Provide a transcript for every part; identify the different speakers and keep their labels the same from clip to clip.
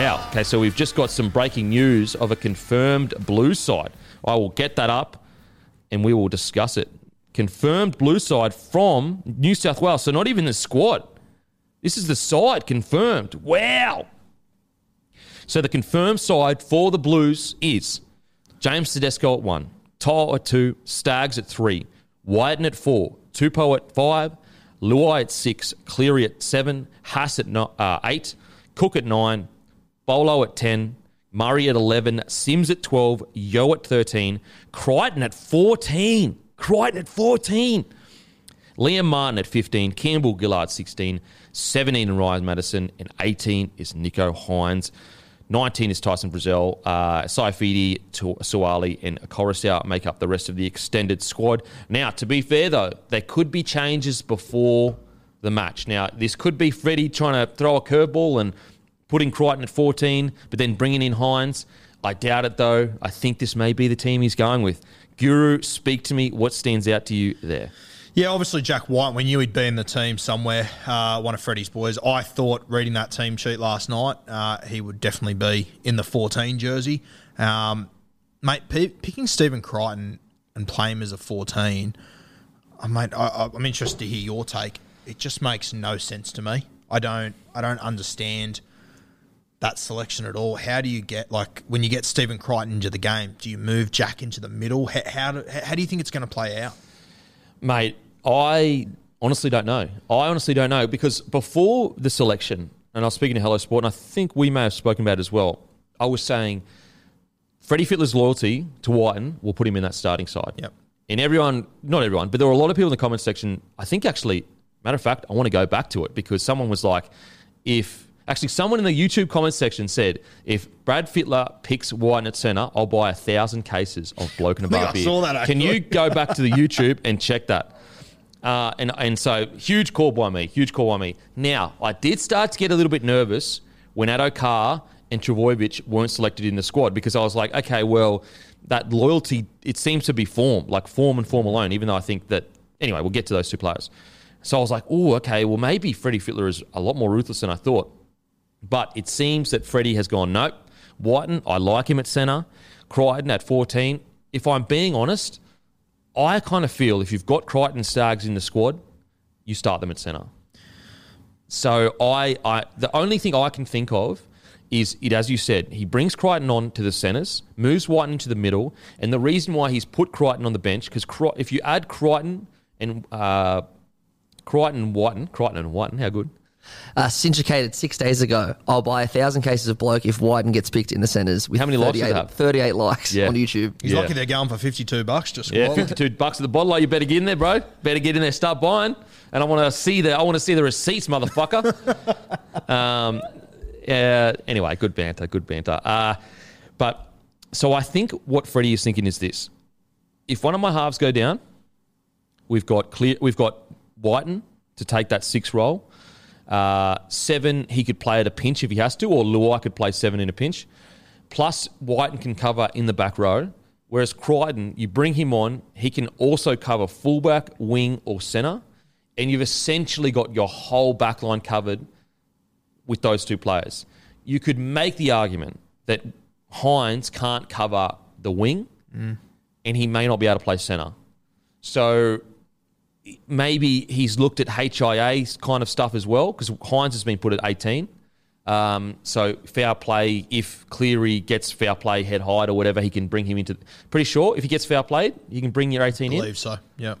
Speaker 1: Wow. Okay, so we've just got some breaking news of a confirmed blue side. I will get that up and we will discuss it. Confirmed blue side from New South Wales. So not even the squad. This is the side confirmed. Wow. So the confirmed side for the Blues is James Tedesco at one, To'o at two, Staggs at three, Wighton at four, Tupou at five, Luai at six, Cleary at seven, Haas at no, uh, eight, Cook at nine, Paulo at 10, Murray at 11, Sims at 12, Yeo at 13, Crichton at 14. Crichton at 14. Liam Martin at 15, Campbell Gillard 16, 17 Ryan Matterson, and 18 is Nicho Hynes. 19 is Tyson Frizell, uh, Saifiti, Suaalii, and Coruscant make up the rest of the extended squad. Now, to be fair though, there could be changes before the match. Now, this could be Freddie trying to throw a curveball and putting Crichton at 14, but then bringing in Hynes. I doubt it though. I think this may be the team he's going with. Guru, speak to me. What stands out to you there?
Speaker 2: Yeah, obviously Jack White. We knew he'd be in the team somewhere. Uh, one of Freddie's boys. I thought reading that team sheet last night, uh, he would definitely be in the 14 jersey. Um, mate, p- picking Stephen Crichton and playing him as a 14, I mate, I, I'm interested to hear your take. It just makes no sense to me. I don't, I don't understand that selection at all. How do you get like when you get Stephen Crichton into the game? Do you move Jack into the middle? How, how, do, how do you think it's going to play out?
Speaker 1: Mate, I honestly don't know. I honestly don't know because before the selection, and I was speaking to Hello Sport, and I think we may have spoken about it as well. I was saying Freddie Fittler's loyalty to Wighton will put him in that starting side.
Speaker 2: Yep.
Speaker 1: And everyone, not everyone, but there were a lot of people in the comment section. I think actually, matter of fact, I want to go back to it because someone was like, if actually someone in the YouTube comment section said, if Brad Fittler picks Wighton at centre, I'll buy a thousand cases of bloke and a bar
Speaker 2: I
Speaker 1: beer.
Speaker 2: saw that,
Speaker 1: Can you go back to the YouTube and check that? Uh, and and so huge call by me, huge call by me. Now I did start to get a little bit nervous when Addo Carr and Trbojevic weren't selected in the squad because I was like, okay, well, that loyalty it seems to be form, like form and form alone. Even though I think that anyway, we'll get to those two players. So I was like, oh, okay, well maybe Freddie Fittler is a lot more ruthless than I thought. But it seems that Freddie has gone, nope. Wighton, I like him at centre. Crichton at 14. If I'm being honest, I kind of feel if you've got Crichton Staggs in the squad, you start them at centre. So I, I, the only thing I can think of is it, as you said, he brings Crichton on to the centres, moves Wighton into the middle, and the reason why he's put Crichton on the bench because if you add Crichton and uh, Crichton and Wighton, Crichton and Wighton, how good?
Speaker 3: Uh, syndicated six days ago. I'll buy a thousand cases of bloke if Wighton gets picked in the centres. With
Speaker 1: How many likes does it
Speaker 3: 38
Speaker 1: have?
Speaker 3: 38 likes
Speaker 1: Yeah.
Speaker 3: on YouTube.
Speaker 2: He's
Speaker 1: Yeah.
Speaker 2: lucky they're going for 52 bucks just
Speaker 1: Yeah,
Speaker 2: quietly.
Speaker 1: fifty-two bucks at the bottle. You better get in there, bro. Better get in there, start buying. And I want to see the I want to see the receipts, motherfucker. um, yeah. Anyway, good banter, good banter. Uh, but so I think what Freddie is thinking is this: if one of my halves go down, we've got clear, we've got Wighton, to take that six role. Uh, seven, he could play at a pinch if he has to, or Luai could play seven in a pinch. Plus, Wighton can cover in the back row. Whereas Crichton, you bring him on, he can also cover fullback, wing, or centre. And you've essentially got your whole back line covered with those two players. You could make the argument that Hynes can't cover the wing and he may not be able to play centre. So maybe he's looked at HIA kind of stuff as well because Hynes has been put at 18. Um, so foul play, if Cleary gets foul play head height or whatever, he can bring him into. Pretty sure if he gets foul played, you can bring your 18
Speaker 2: I
Speaker 1: in.
Speaker 2: believe so. Yeah.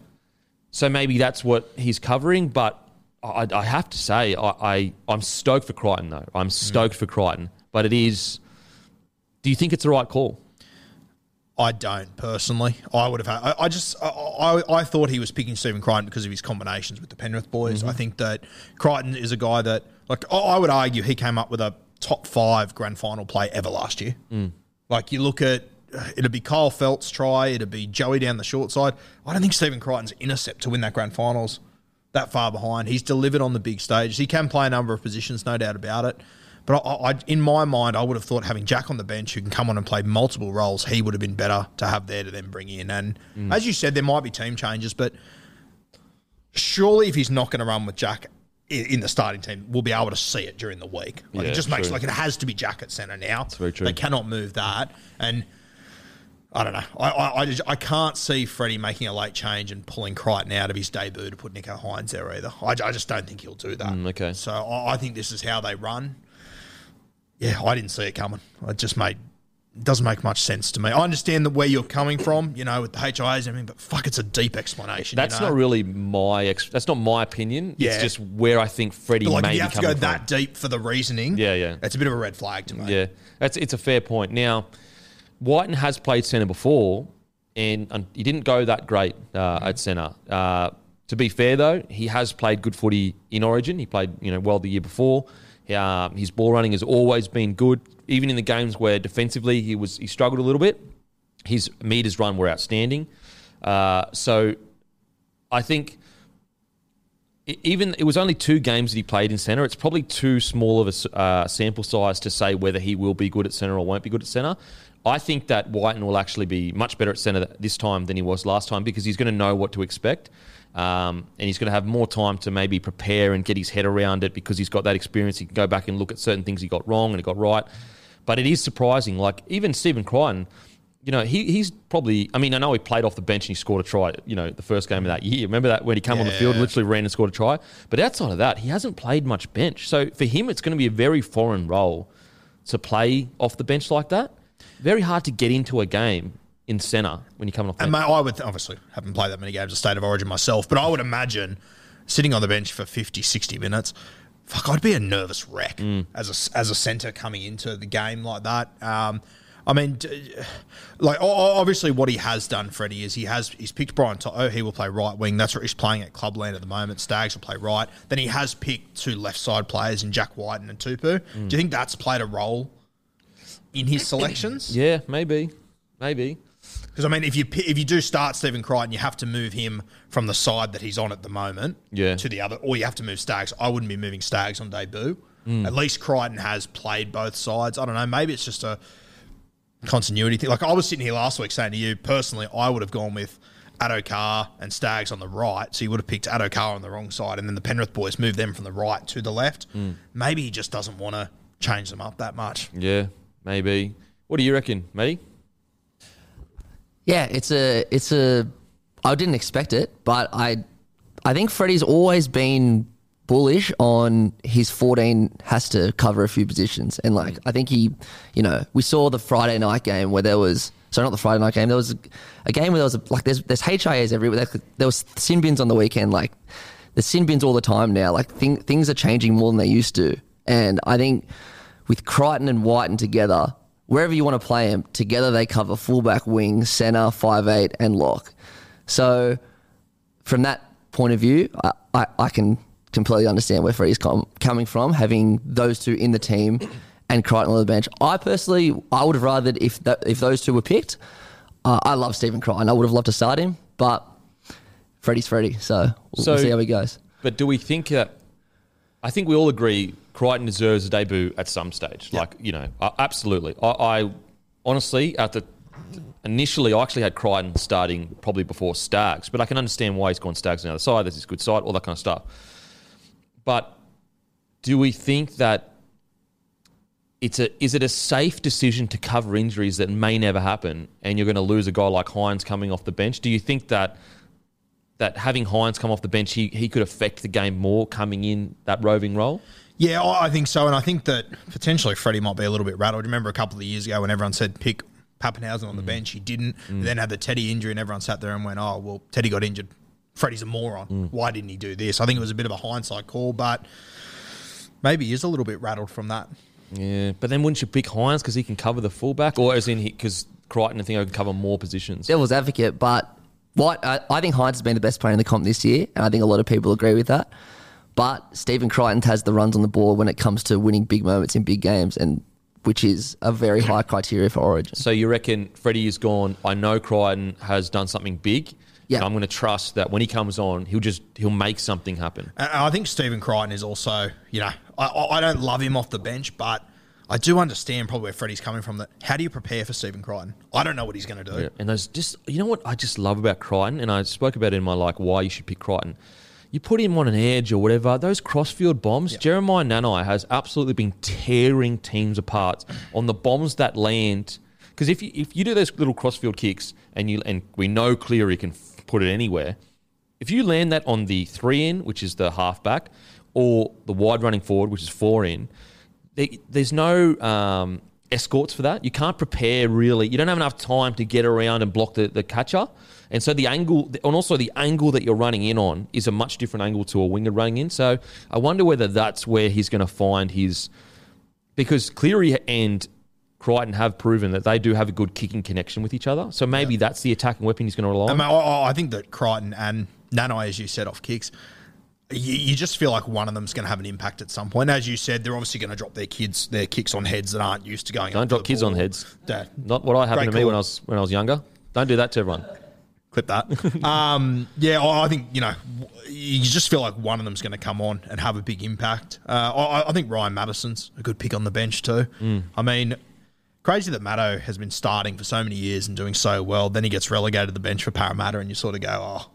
Speaker 1: So maybe that's what he's covering. But I, I have to say, I, I I'm stoked for Crichton though. I'm stoked for Crichton. But it is. Do you think it's the right call?
Speaker 2: I don't personally. I would have had. I, I just. I, I, I thought he was picking Stephen Crichton because of his combinations with the Penrith boys. Mm-hmm. I think that Crichton is a guy that, like, I- I would argue he came up with a top five grand final play ever last year. Mm. Like you look at. It'd be Kyle Feldt's try. It'd be Joey down the short side. I don't think Stephen Crichton's intercept to win that grand finals that far behind. He's delivered on the big stage. He can play a number of positions, no doubt about it. But I, I, in my mind, I would have thought having Jack on the bench who can come on and play multiple roles, he would have been better to have there to then bring in. And as you said, there might be team changes, but surely if he's not going to run with Jack in the starting team, we'll be able to see it during the week. Like
Speaker 1: Yeah,
Speaker 2: it just makes
Speaker 1: true.
Speaker 2: like it has to be Jack at centre now. That's
Speaker 1: very true.
Speaker 2: They cannot move that. And I don't know. I I, I, just, I can't see Freddie making a late change and pulling Crichton out of his debut to put Nicho Hynes there either. I, I just don't think he'll do that.
Speaker 1: Mm, okay.
Speaker 2: So I, I think this is how they run. Yeah, I didn't see it coming. It just made it doesn't make much sense to me. I understand the where you're coming from, you know, with the HIAs and everything, but fuck, it's a deep explanation. you
Speaker 1: That's
Speaker 2: know?
Speaker 1: not really my. Ex- that's not my opinion.
Speaker 2: Yeah.
Speaker 1: It's just where I think Freddie
Speaker 2: But like
Speaker 1: may
Speaker 2: if you have to go
Speaker 1: coming
Speaker 2: that deep for the reasoning.
Speaker 1: Yeah, yeah.
Speaker 2: It's a bit of a red flag to me.
Speaker 1: Yeah, that's it's a fair point. Now, Wighton has played centre before, and, and he didn't go that great uh, at centre. Uh, to be fair, though, he has played good footy in Origin. He played you know well the year before. Um, his ball running has always been good, even in the games where defensively he was he struggled a little bit. His meters run were outstanding. Uh, so, I think even it was only two games that he played in centre. It's probably too small of a uh, sample size to say whether he will be good at centre or won't be good at centre. I think that Wighton will actually be much better at centre this time than he was last time because he's going to know what to expect. Um, and he's going to have more time to maybe prepare and get his head around it because he's got that experience. He can go back and look at certain things he got wrong and he got right. But it is surprising. Like even Stephen Crichton, you know, he, he's probably. I mean, I know he played off the bench and he scored a try. You know, the first game of that year. Remember that when he came on the field,
Speaker 2: Yeah.
Speaker 1: literally ran and scored a try. But outside of that, he hasn't played much bench. So for him, it's going to be a very foreign role to play off the bench like that. Very hard to get into a game in centre when you're coming off
Speaker 2: And mate, I would obviously haven't played that many games of State of Origin myself, but I would imagine sitting on the bench for 50, 60 minutes, fuck, I'd be a nervous wreck
Speaker 1: Mm.
Speaker 2: as a as a centre coming into the game like that. Um, I mean, like obviously, what he has done, Freddie, is he has he's picked Brian To'o. He will play right wing. That's where he's playing at Clubland at the moment. Staggs will play right. Then he has picked two left side players in Jack Wighton and Tupou.
Speaker 1: Mm.
Speaker 2: Do you think that's played a role in his selections?
Speaker 1: yeah, maybe, maybe.
Speaker 2: Because I mean, if you if you do start Stephen Crichton, you have to move him from the side that he's on at the moment,
Speaker 1: Yeah.
Speaker 2: to the other, or you have to move Staggs. I wouldn't be moving Staggs on debut.
Speaker 1: Mm.
Speaker 2: At least Crichton has played both sides. I don't know. Maybe it's just a continuity thing. Like I was sitting here last week saying to you personally, I would have gone with Addo-Carr and Staggs on the right. So you would have picked Addo-Carr on the wrong side, and then the Penrith boys moved them from the right to the left.
Speaker 1: Mm.
Speaker 2: Maybe he just doesn't want to change them up that much.
Speaker 1: Yeah, maybe. What do you reckon, matey?
Speaker 3: Yeah, it's a it's a. I didn't expect it, but I I think Freddie's always been bullish on his 14 has to cover a few positions, and like I think he, you know, we saw the Friday night game where there was. So not the Friday night game. There was a, a game where there was a, like there's there's HIAs everywhere. There, was sin bins on the weekend. Like there's sin bins all the time now. Like thing, things are changing more than they used to. And I think with Crichton and Wighton together, wherever you want to play them, together they cover fullback, wing, center, five eight, and lock. So from that point of view, I, I, I can completely understand where Freddie's com- coming from, having those two in the team and Crichton on the bench. I personally, I would have rather if th- if those two were picked. Uh, I love Stephen Crichton. I would have loved to start him, but Freddie's Freddie, so we'll,
Speaker 1: So-
Speaker 3: we'll see how he goes.
Speaker 1: But do we think that? I think we all agree Crichton deserves a debut at some stage. Like you know, uh, absolutely. I, I honestly, at the initially, I actually had Crichton starting probably before Staggs, but I can understand why he's gone Staggs on the other side. There's his good side, all that kind of stuff. But do we think that it's a is it a safe decision to cover injuries that may never happen, and you're going to lose a guy like Hynes coming off the bench? Do you think that? That having Hynes come off the bench, he, he could affect the game more coming in that roving role.
Speaker 2: Yeah, I I think so, and I think that potentially Freddie might be a little bit rattled. Remember a couple of years ago when everyone said pick Papenhuyzen on the mm. bench, he didn't. Mm. Then had the Teddy injury, and everyone sat there and went, "Oh, well, Teddy got injured. Freddie's a moron. Mm. Why didn't he do this?" I think it was a bit of a hindsight call, but maybe he is a little bit rattled from that.
Speaker 1: Yeah, but then wouldn't you pick Hynes because he can cover the fullback, or as in because Crichton I think I can cover more positions?
Speaker 3: devil's advocate, but what I, I think Hynes has been the best player in the comp this year, and I think a lot of people agree with that. But Stephen Crichton has the runs on the board when it comes to winning big moments in big games, and which is a very high criteria for Origin.
Speaker 1: So you reckon Freddie is gone? I know Crichton has done something big.
Speaker 3: Yeah.
Speaker 1: and I'm going to trust that when he comes on, he'll just he'll make something happen.
Speaker 2: And I think Stephen Crichton is also, you know, I, I I don't love him off the bench, but I do understand probably where Freddie's coming from. That how do you prepare for Stephen Crichton? I don't know what he's going to do.
Speaker 1: Yeah. And those just you know what I just love about Crichton, and I spoke about it in my like why you should pick Crichton. You put him on an edge or whatever. Those crossfield bombs, Jeremiah Nanai has absolutely been tearing teams apart on the bombs that land. Because if you if you do those little crossfield kicks and you and we know Cleary can f- put it anywhere, if you land that on the three in, which is the halfback, or the wide running forward, which is four in, there, there's no um, escorts for that. You can't prepare really. You don't have enough time to get around and block the, the catcher. And so the angle, and also the angle that you're running in on is a much different angle to a winger running in. So I wonder whether that's where he's going to find his. Because Cleary and Crichton have proven that they do have a good kicking connection with each other. So maybe that's the attacking weapon he's going to rely
Speaker 2: I,
Speaker 1: on.
Speaker 2: mean, I, I think that Crichton and Nanai, as you said, off kicks, you, you just feel like one of them's going to have an impact at some point. As you said, they're obviously going to drop their kids, their kicks on heads that aren't used to going.
Speaker 1: Don't drop kids
Speaker 2: ball.
Speaker 1: on heads.
Speaker 2: Dad,
Speaker 1: Not what I happened
Speaker 2: Great
Speaker 1: to me when. I was when I was younger. Don't do that to everyone.
Speaker 2: clip that. um, yeah, I think you know you just feel like one of them's going to come on and have a big impact. Uh, I, I think Ryan Matterson's a good pick on the bench too.
Speaker 1: Mm.
Speaker 2: I mean, crazy that Maddo has been starting for so many years and doing so well. Then he gets relegated to the bench for Parramatta, and you sort of go, "Oh,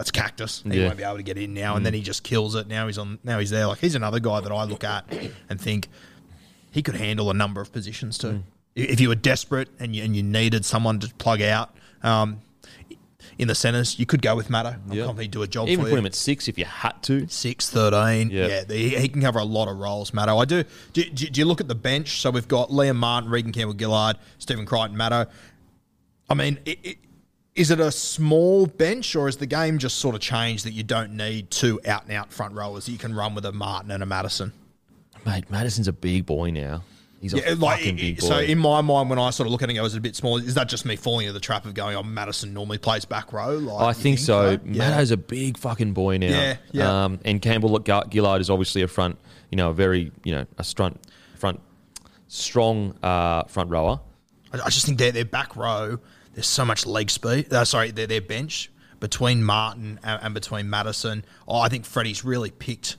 Speaker 2: that's cactus. He
Speaker 1: Yeah. Mm.
Speaker 2: won't be able to get in now." And then he just kills it. Now he's on. Now he's there. Like he's another guy that I look at and think he could handle a number of positions too.
Speaker 1: Mm.
Speaker 2: If you were desperate and you, and you needed someone to plug out um, in the centres, you could go with Matto. I'm
Speaker 1: Yeah.
Speaker 2: confident do a job
Speaker 1: Even
Speaker 2: for
Speaker 1: put
Speaker 2: you.
Speaker 1: him at six if you had to.
Speaker 2: 6, 13.
Speaker 1: Yeah.
Speaker 2: Yeah, he, he can cover a lot of roles, Matto. I do. Do, do. do you look at the bench? So we've got Liam Martin, Reagan Campbell Gillard, Stephen Crichton, Matto. I mean, i i is it a small bench or is the game just sort of changed that you don't need two out and out front rowers that you can run with a Martin and a Matterson?
Speaker 1: Mate, Matterson's a big boy now. He's a
Speaker 2: Yeah, like
Speaker 1: fucking big boy.
Speaker 2: so. In my mind, when I sort of look at it, I was a bit small? Is that just me falling into the trap of going, "Oh, Matterson normally plays back row"? Like,
Speaker 1: I
Speaker 2: you
Speaker 1: think so.
Speaker 2: Yeah.
Speaker 1: Matto's a big fucking boy now.
Speaker 2: Yeah, yeah.
Speaker 1: Um, and Campbell Gill- Gillard is obviously a front, you know, a very, you know, a front, front, strong uh, front rower.
Speaker 2: I, I just think their their back row. There's so much leg speed. Uh, sorry, their their bench between Martin and, and between Matterson. Oh, I think Freddie's really picked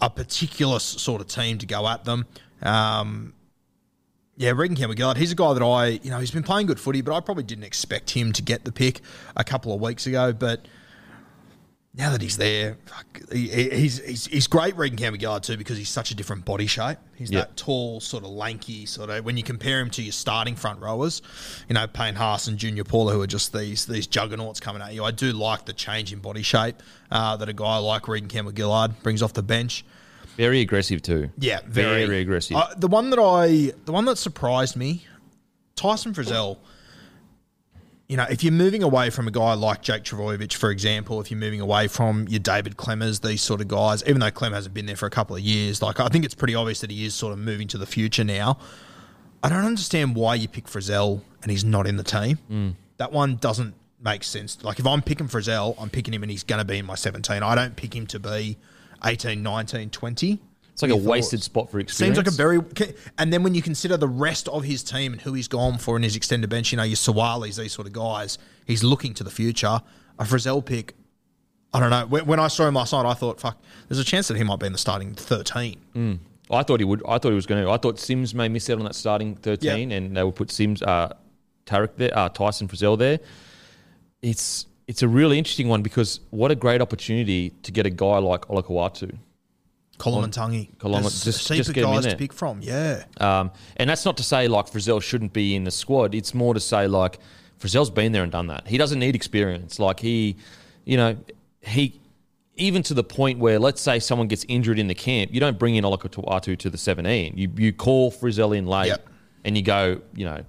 Speaker 2: a particular sort of team to go at them. Um, yeah, Reagan Campbell Gillard. He's a guy that I, you know, he's been playing good footy, but I probably didn't expect him to get the pick a couple of weeks ago. But now that he's there, fuck, he, he- he's, he's he's great. Reagan Campbell Gillard too because he's such a different body shape. He's
Speaker 1: Yeah.
Speaker 2: that tall, sort of lanky, sort of. When you compare him to your starting front rowers, you know Payne Haas and Junior Paulo, who are just these these juggernauts coming at you. I do like the change in body shape uh, that a guy like Regan Campbell Gillard brings off the bench.
Speaker 1: Very aggressive too.
Speaker 2: Yeah,
Speaker 1: very,
Speaker 2: very,
Speaker 1: aggressive.
Speaker 2: Uh, the one that I, the one that surprised me, Tyson Frizell. You know, if you're moving away from a guy like Jake Trbojevic, for example, if you're moving away from your David Klemmers, these sort of guys, even though Clem hasn't been there for a couple of years, like I think it's pretty obvious that he is sort of moving to the future now. I don't understand why you pick Frizell and he's not in the team.
Speaker 1: Mm.
Speaker 2: That one doesn't make sense. Like if I'm picking Frizell, I'm picking him and he's going to be in my 17. I don't pick him to be 18, 19, 20.
Speaker 1: It's like a
Speaker 2: Your
Speaker 1: wasted spot for experience.
Speaker 2: Seems like a very, and then when you consider the rest of his team and who he's gone for in his extended bench, you know, your Sawalis, these sort of guys, he's looking to the future. A Frizell pick, I don't know. When, I saw him last night, I thought, fuck, there's a chance that he might be in the starting 13.
Speaker 1: I thought he would. I thought he was going to. I thought Sims may miss out on that starting thirteen,
Speaker 2: Yeah.
Speaker 1: and they would put Sims, uh, Tariq there, uh, Tyson Frizell there. It's it's a really interesting one because what a great opportunity to get a guy like
Speaker 2: Olakau'atu. Tungy. There's
Speaker 1: just- just get
Speaker 2: guys to pick from. Yeah.
Speaker 1: Um, and that's not to say like Frizell shouldn't be in the squad. It's more to say like Frizell's been there and done that. He doesn't need experience. Like he, you know, he even to the point where let's say someone gets injured in the camp, you don't bring in Olakau'atu to the 17. You you call Frizell in late
Speaker 2: Yep.
Speaker 1: and you go, you know,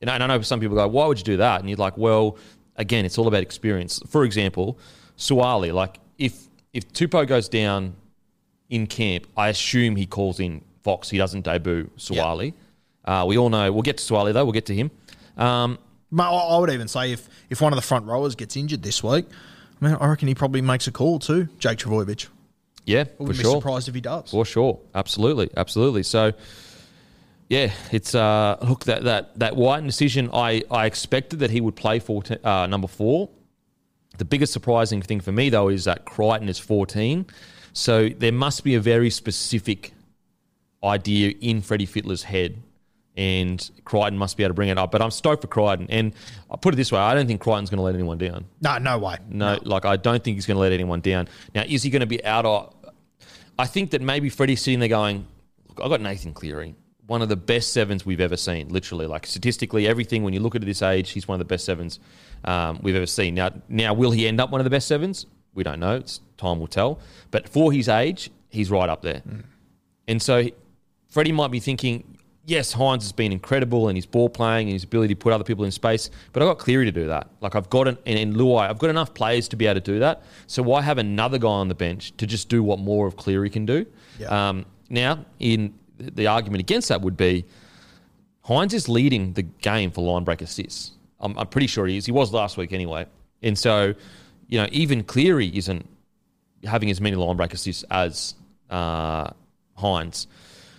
Speaker 1: and I know some people go, why would you do that? And you're like, well, again, it's all about experience. For example, Suaalii, like if if Tupou goes down in camp, I assume he calls in Fox. He doesn't debut Suaalii. Uh, we all know. We'll get to Suaalii though. We'll get to him. Um,
Speaker 2: I I would even say if, if one of the front rowers gets injured this week, I mean, I reckon he probably makes a call too, Jake Trbojevic.
Speaker 1: yeah,
Speaker 2: I
Speaker 1: for
Speaker 2: wouldn't be
Speaker 1: sure.
Speaker 2: surprised if he does.
Speaker 1: For sure, absolutely, absolutely. So, yeah, it's uh, look that that that Wighton decision. I I expected that he would play for uh, number four. The biggest surprising thing for me though is that Crichton is fourteen. So there must be a very specific idea in Freddie Fittler's head, and Crichton must be able to bring it up. But I'm stoked for Crichton, and I put it this way: I don't think Crichton's going to let anyone down.
Speaker 2: No, no way.
Speaker 1: No, like I don't think he's going to let anyone down. Now, is he going to be out of? I think that maybe Freddie's sitting there going, "Look, I got Nathan Cleary, one of the best sevens we've ever seen. Literally, like statistically, everything. When you look at it this age, he's one of the best sevens um, we've ever seen. Now, now, will he end up one of the best sevens? We don't know. It's time will tell. But for his age, he's right up there. And so, Freddie might be thinking, yes, Hynes has been incredible and his ball playing and his ability to put other people in space, but I've got Cleary to do that. Like I've got an, and in Luai, I've got enough players to be able to do that. So why have another guy on the bench to just do what more of Cleary can do?
Speaker 2: Yeah.
Speaker 1: Um, now, in the argument against that would be Hynes is leading the game for line break assists. I'm, I'm pretty sure he is. He was last week anyway. And so, you know, even Cleary isn't having as many line break assists as uh, Hynes.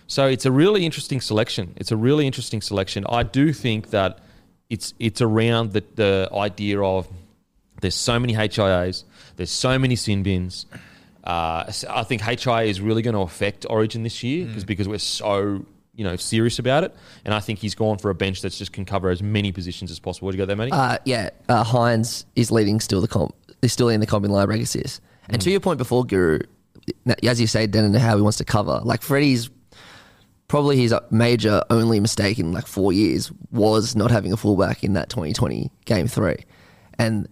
Speaker 1: So it's a really interesting selection. It's a really interesting selection. I do think that it's it's around the, the idea of there's so many HIAs, there's so many sin bins. Uh, I think HIA is really going to affect Origin this year because because we're so you know serious about it, and I think he's gone for a bench that's just can cover as many positions as possible. What do you got there, Matty?
Speaker 3: Uh, yeah, uh, Hynes is leading still the comp. Is still in the comp in line break assists. And to mm. your point before, Guru, as you say, Dan, and how he wants to cover, like Freddie's probably his major only mistake in like four years was not having a fullback in that 2020 game three, and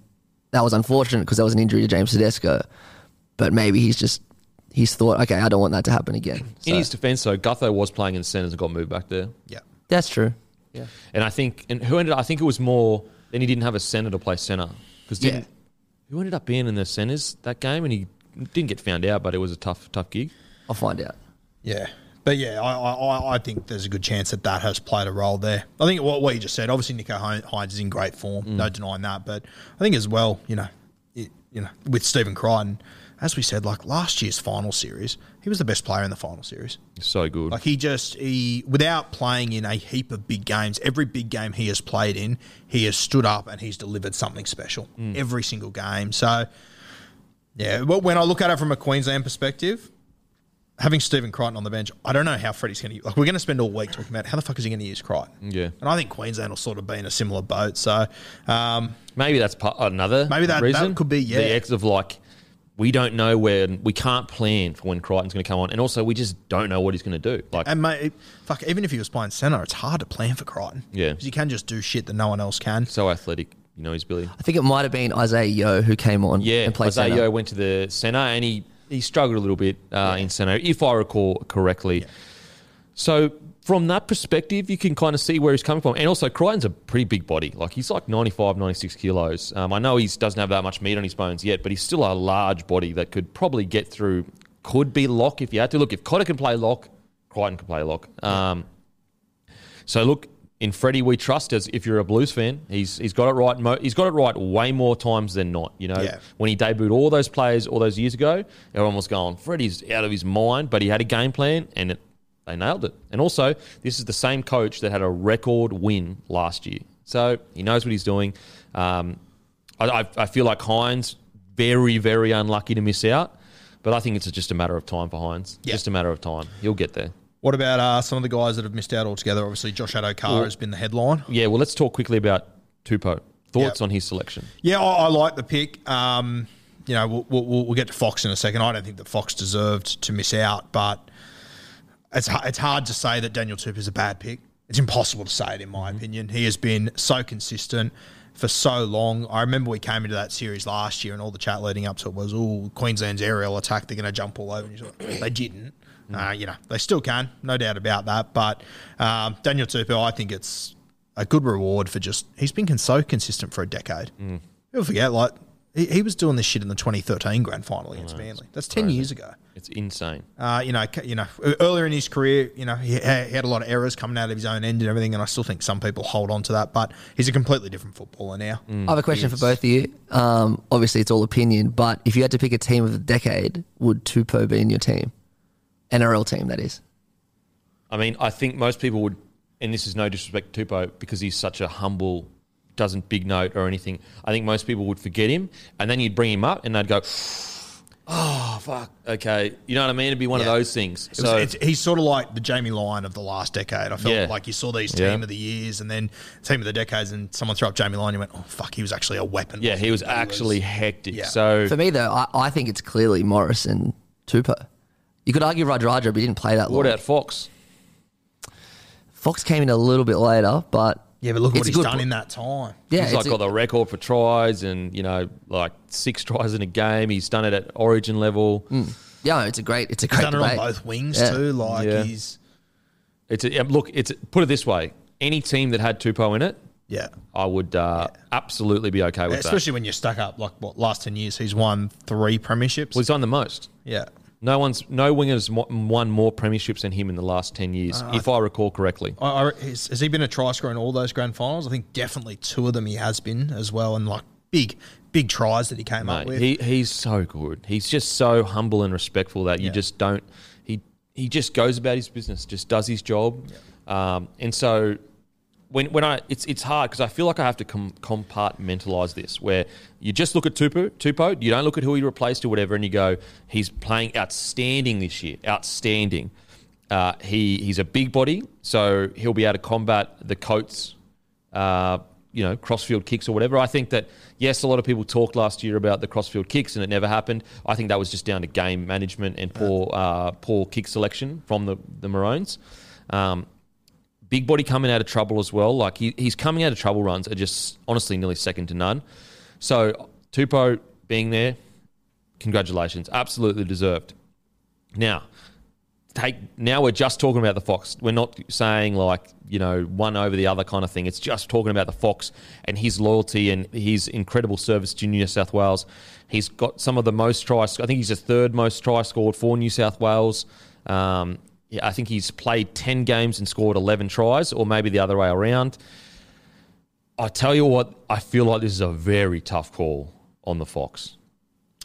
Speaker 3: that was unfortunate because there was an injury to James Tedesco. But maybe he's just he's thought, okay, I don't want that to happen again.
Speaker 1: in his defence, though, Gutho was playing in the centres and got moved back there.
Speaker 2: Yeah.
Speaker 3: that's true.
Speaker 1: Yeah, and I think, and who ended? I think it was more. Then he didn't have a centre to play centre because
Speaker 3: Yeah.
Speaker 1: Who ended up being in the centres that game, and he didn't get found out, but it was a tough, tough gig.
Speaker 3: I'll find out.
Speaker 2: Yeah. But yeah, I, I, I- I think there's a good chance that that has played a role there. I think what, what you just said, obviously Nico Hi- Hynes is in great form, mm. no denying that. But I think as well, you know, it, you know, with Stephen Crichton, as we said, like last year's final series, he was the best player in the final series.
Speaker 1: So good.
Speaker 2: Like he just he without playing in a heap of big games, every big game he has played in, he has stood up and he's delivered something special every single game. So yeah, well, when I look at it from a Queensland perspective, having Stephen Crichton on the bench, I don't know how Freddie's going to like. We're going to spend all week talking about how the fuck is he going to use Crichton.
Speaker 1: Yeah.
Speaker 2: and I think Queensland will sort of be in a similar boat. So um,
Speaker 1: Maybe that's part, another
Speaker 2: Maybe that- that
Speaker 1: reason.
Speaker 2: could be, yeah.
Speaker 1: The X of like, we don't know when, we can't plan for when Crichton's going to come on. And also, we just don't know what he's going to do. Like,
Speaker 2: and mate, fuck, even if he was playing centre, it's hard to plan for Crichton.
Speaker 1: Yeah.
Speaker 2: because he can just do shit that no one else can.
Speaker 1: so athletic, you know, he's Billy.
Speaker 3: I think it might have been Isaah Yeo who came on
Speaker 1: Yeah,
Speaker 3: and played
Speaker 1: Isaah
Speaker 3: centre.
Speaker 1: Yeo went to the centre and he, he struggled a little bit uh, in centre, if I recall correctly. So from that perspective, you can kind of see where he's coming from. And also, Crichton's a pretty big body. Like he's like 95, 96 kilos. Um, I know he doesn't have that much meat on his bones yet, but he's still a large body that could probably get through. Could be lock if you had to. Look, if Cotter can play lock, Crichton can play lock. Um, so look, in Freddie, we trust as if you're a Blues fan, he's he's got it right. Mo- he's got it right way more times than not. You know,
Speaker 2: Yeah.
Speaker 1: when he debuted all those players all those years ago, everyone was going, Freddie's out of his mind, but he had a game plan and it, they nailed it. And also, this is the same coach that had a record win last year, so he knows what he's doing. Um, I, I, feel like Hynes very, very unlucky to miss out. But I think it's just a matter of time for
Speaker 2: Hynes.
Speaker 1: Just a matter of time. He'll get there.
Speaker 2: What about uh, some of the guys that have missed out altogether? Obviously, Josh Addo-Carr has been the headline.
Speaker 1: Yeah, well, let's talk quickly about Tupou. Thoughts
Speaker 2: Yep.
Speaker 1: on his selection?
Speaker 2: Yeah, I, I like the pick. Um, you know, we'll, we'll, we'll get to Fox in a second. I don't think that Fox deserved to miss out, but it's it's hard to say that Daniel Tupou is a bad pick. It's impossible to say it, in my opinion. He has been so consistent for so long. I remember we came into that series last year, and all the chat leading up to it was, "Oh, Queensland's aerial attack, they're going to jump all over." And you thought, they didn't. Uh, you know, they still can, no doubt about that. But um, Daniel Tupou, I think it's a good reward for just he's been so consistent for a decade. People forget, like he, he was doing this shit in the 2013 grand final against Manly. That's 10 years ago.
Speaker 1: It's insane.
Speaker 2: Uh, you know, you know, earlier in his career, you know, he, he had a lot of errors coming out of his own end and everything, and I still think some people hold on to that. But he's a completely different footballer now.
Speaker 3: I have a question for both of you. Um, obviously, it's all opinion, but if you had to pick a team of the decade, would Tupou be in your team? NRL team, that is.
Speaker 1: I mean, I think most people would, and this is no disrespect to Tupou because he's such a humble, doesn't big note or anything. I think most people would forget him, and then you'd bring him up, and they'd go, "Oh fuck, okay." You know what I mean? It'd be one
Speaker 2: Yeah.
Speaker 1: of those things.
Speaker 2: It was-
Speaker 1: So
Speaker 2: it's, he's sort of like the Jamie Lyon of the last decade. I felt
Speaker 1: Yeah.
Speaker 2: like you saw these team
Speaker 1: Yeah.
Speaker 2: of the years and then team of the decades, and someone threw up Jamie Lyon. You went, "Oh fuck, he was actually a weapon."
Speaker 1: yeah,
Speaker 2: wasn't
Speaker 1: he was
Speaker 2: He
Speaker 1: actually hectic.
Speaker 2: Yeah.
Speaker 1: So
Speaker 3: For me, though, I, I think it's clearly Morris and Tupou. You could argue Radradra, but he didn't play that long.
Speaker 1: what about Fox?
Speaker 3: Fox came in a little bit later, but
Speaker 2: Yeah, but look at
Speaker 3: it's
Speaker 2: what he's done
Speaker 3: po-
Speaker 2: in that time.
Speaker 3: Yeah,
Speaker 1: he's like
Speaker 3: a-
Speaker 1: got the record for tries, and you know, like six tries in a game. He's done it at Origin level.
Speaker 3: yeah, it's a great, it's a great.
Speaker 2: He's
Speaker 3: great
Speaker 2: done it on both wings
Speaker 3: Yeah.
Speaker 2: too. Like
Speaker 1: Yeah.
Speaker 2: he's
Speaker 1: It's a, yeah, look. It's put it this way: any team that had Tupou in it,
Speaker 2: yeah.
Speaker 1: I would uh, absolutely be okay with that.
Speaker 2: Especially when you're stuck up like what last ten years, he's won three premierships.
Speaker 1: Well, he's won the most.
Speaker 2: yeah,
Speaker 1: No one's no wingers won more premierships than him in the last ten years,
Speaker 2: Uh,
Speaker 1: if I recall correctly.
Speaker 2: I, I, has, has he been a try scorer in all those grand finals? I think definitely two of them he has been as well, and like big, big tries that he came up with.
Speaker 1: he he's so good. He's just so humble and respectful that you
Speaker 2: Yeah.
Speaker 1: just don't. He he just goes about his business, just does his job, um, and so. When, when I it's it's hard because I feel like I have to com- compartmentalize this where you just look at Tupou Tupou you don't look at who he replaced or whatever and you go he's playing outstanding this year outstanding uh, he he's a big body so he'll be able to combat the Coates uh, you know, crossfield kicks or whatever. I think that yes, a lot of people talked last year about the crossfield kicks and it never happened. I think that was just down to game management and poor uh, poor kick selection from the the Maroons. Um, big body coming out of trouble as well. Like he, he's coming out of trouble runs are just honestly nearly second to none. So Tupou being there, congratulations, absolutely deserved. Now, take now we're just talking about the Fox. We're not saying like you know one over the other kind of thing. It's just talking about the Fox and his loyalty and his incredible service to New South Wales. He's got some of the most tries. I think he's the third most try scored for New South Wales. Um, yeah, I think he's played ten games and scored eleven tries, or maybe the other way around. I tell you what, I feel like this is a very tough call on the Fox.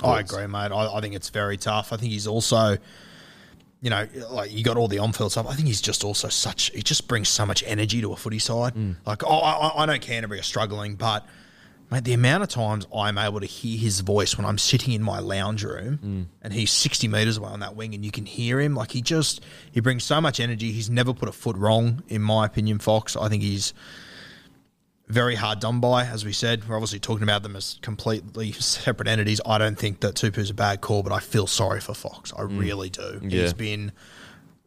Speaker 2: I agree, mate. I, I think it's very tough. I think he's also, you know, like you got all the on-field stuff. I think he's just also such. He just brings so much energy to a footy side. Mm. Like, oh, I, I know Canterbury are struggling, but mate, the amount of times I'm able to hear his voice when I'm sitting in my lounge room mm. and he's 60 meters away on that wing, and you can hear him. Like he just he brings so much energy. He's never put a foot wrong, in my opinion. Fox. I think he's very hard done by, as we said. We're obviously talking about them as completely separate entities. I don't think that Tupou's a bad call, but I feel sorry for Fox. I mm. really do.
Speaker 1: Yeah.
Speaker 2: He's been,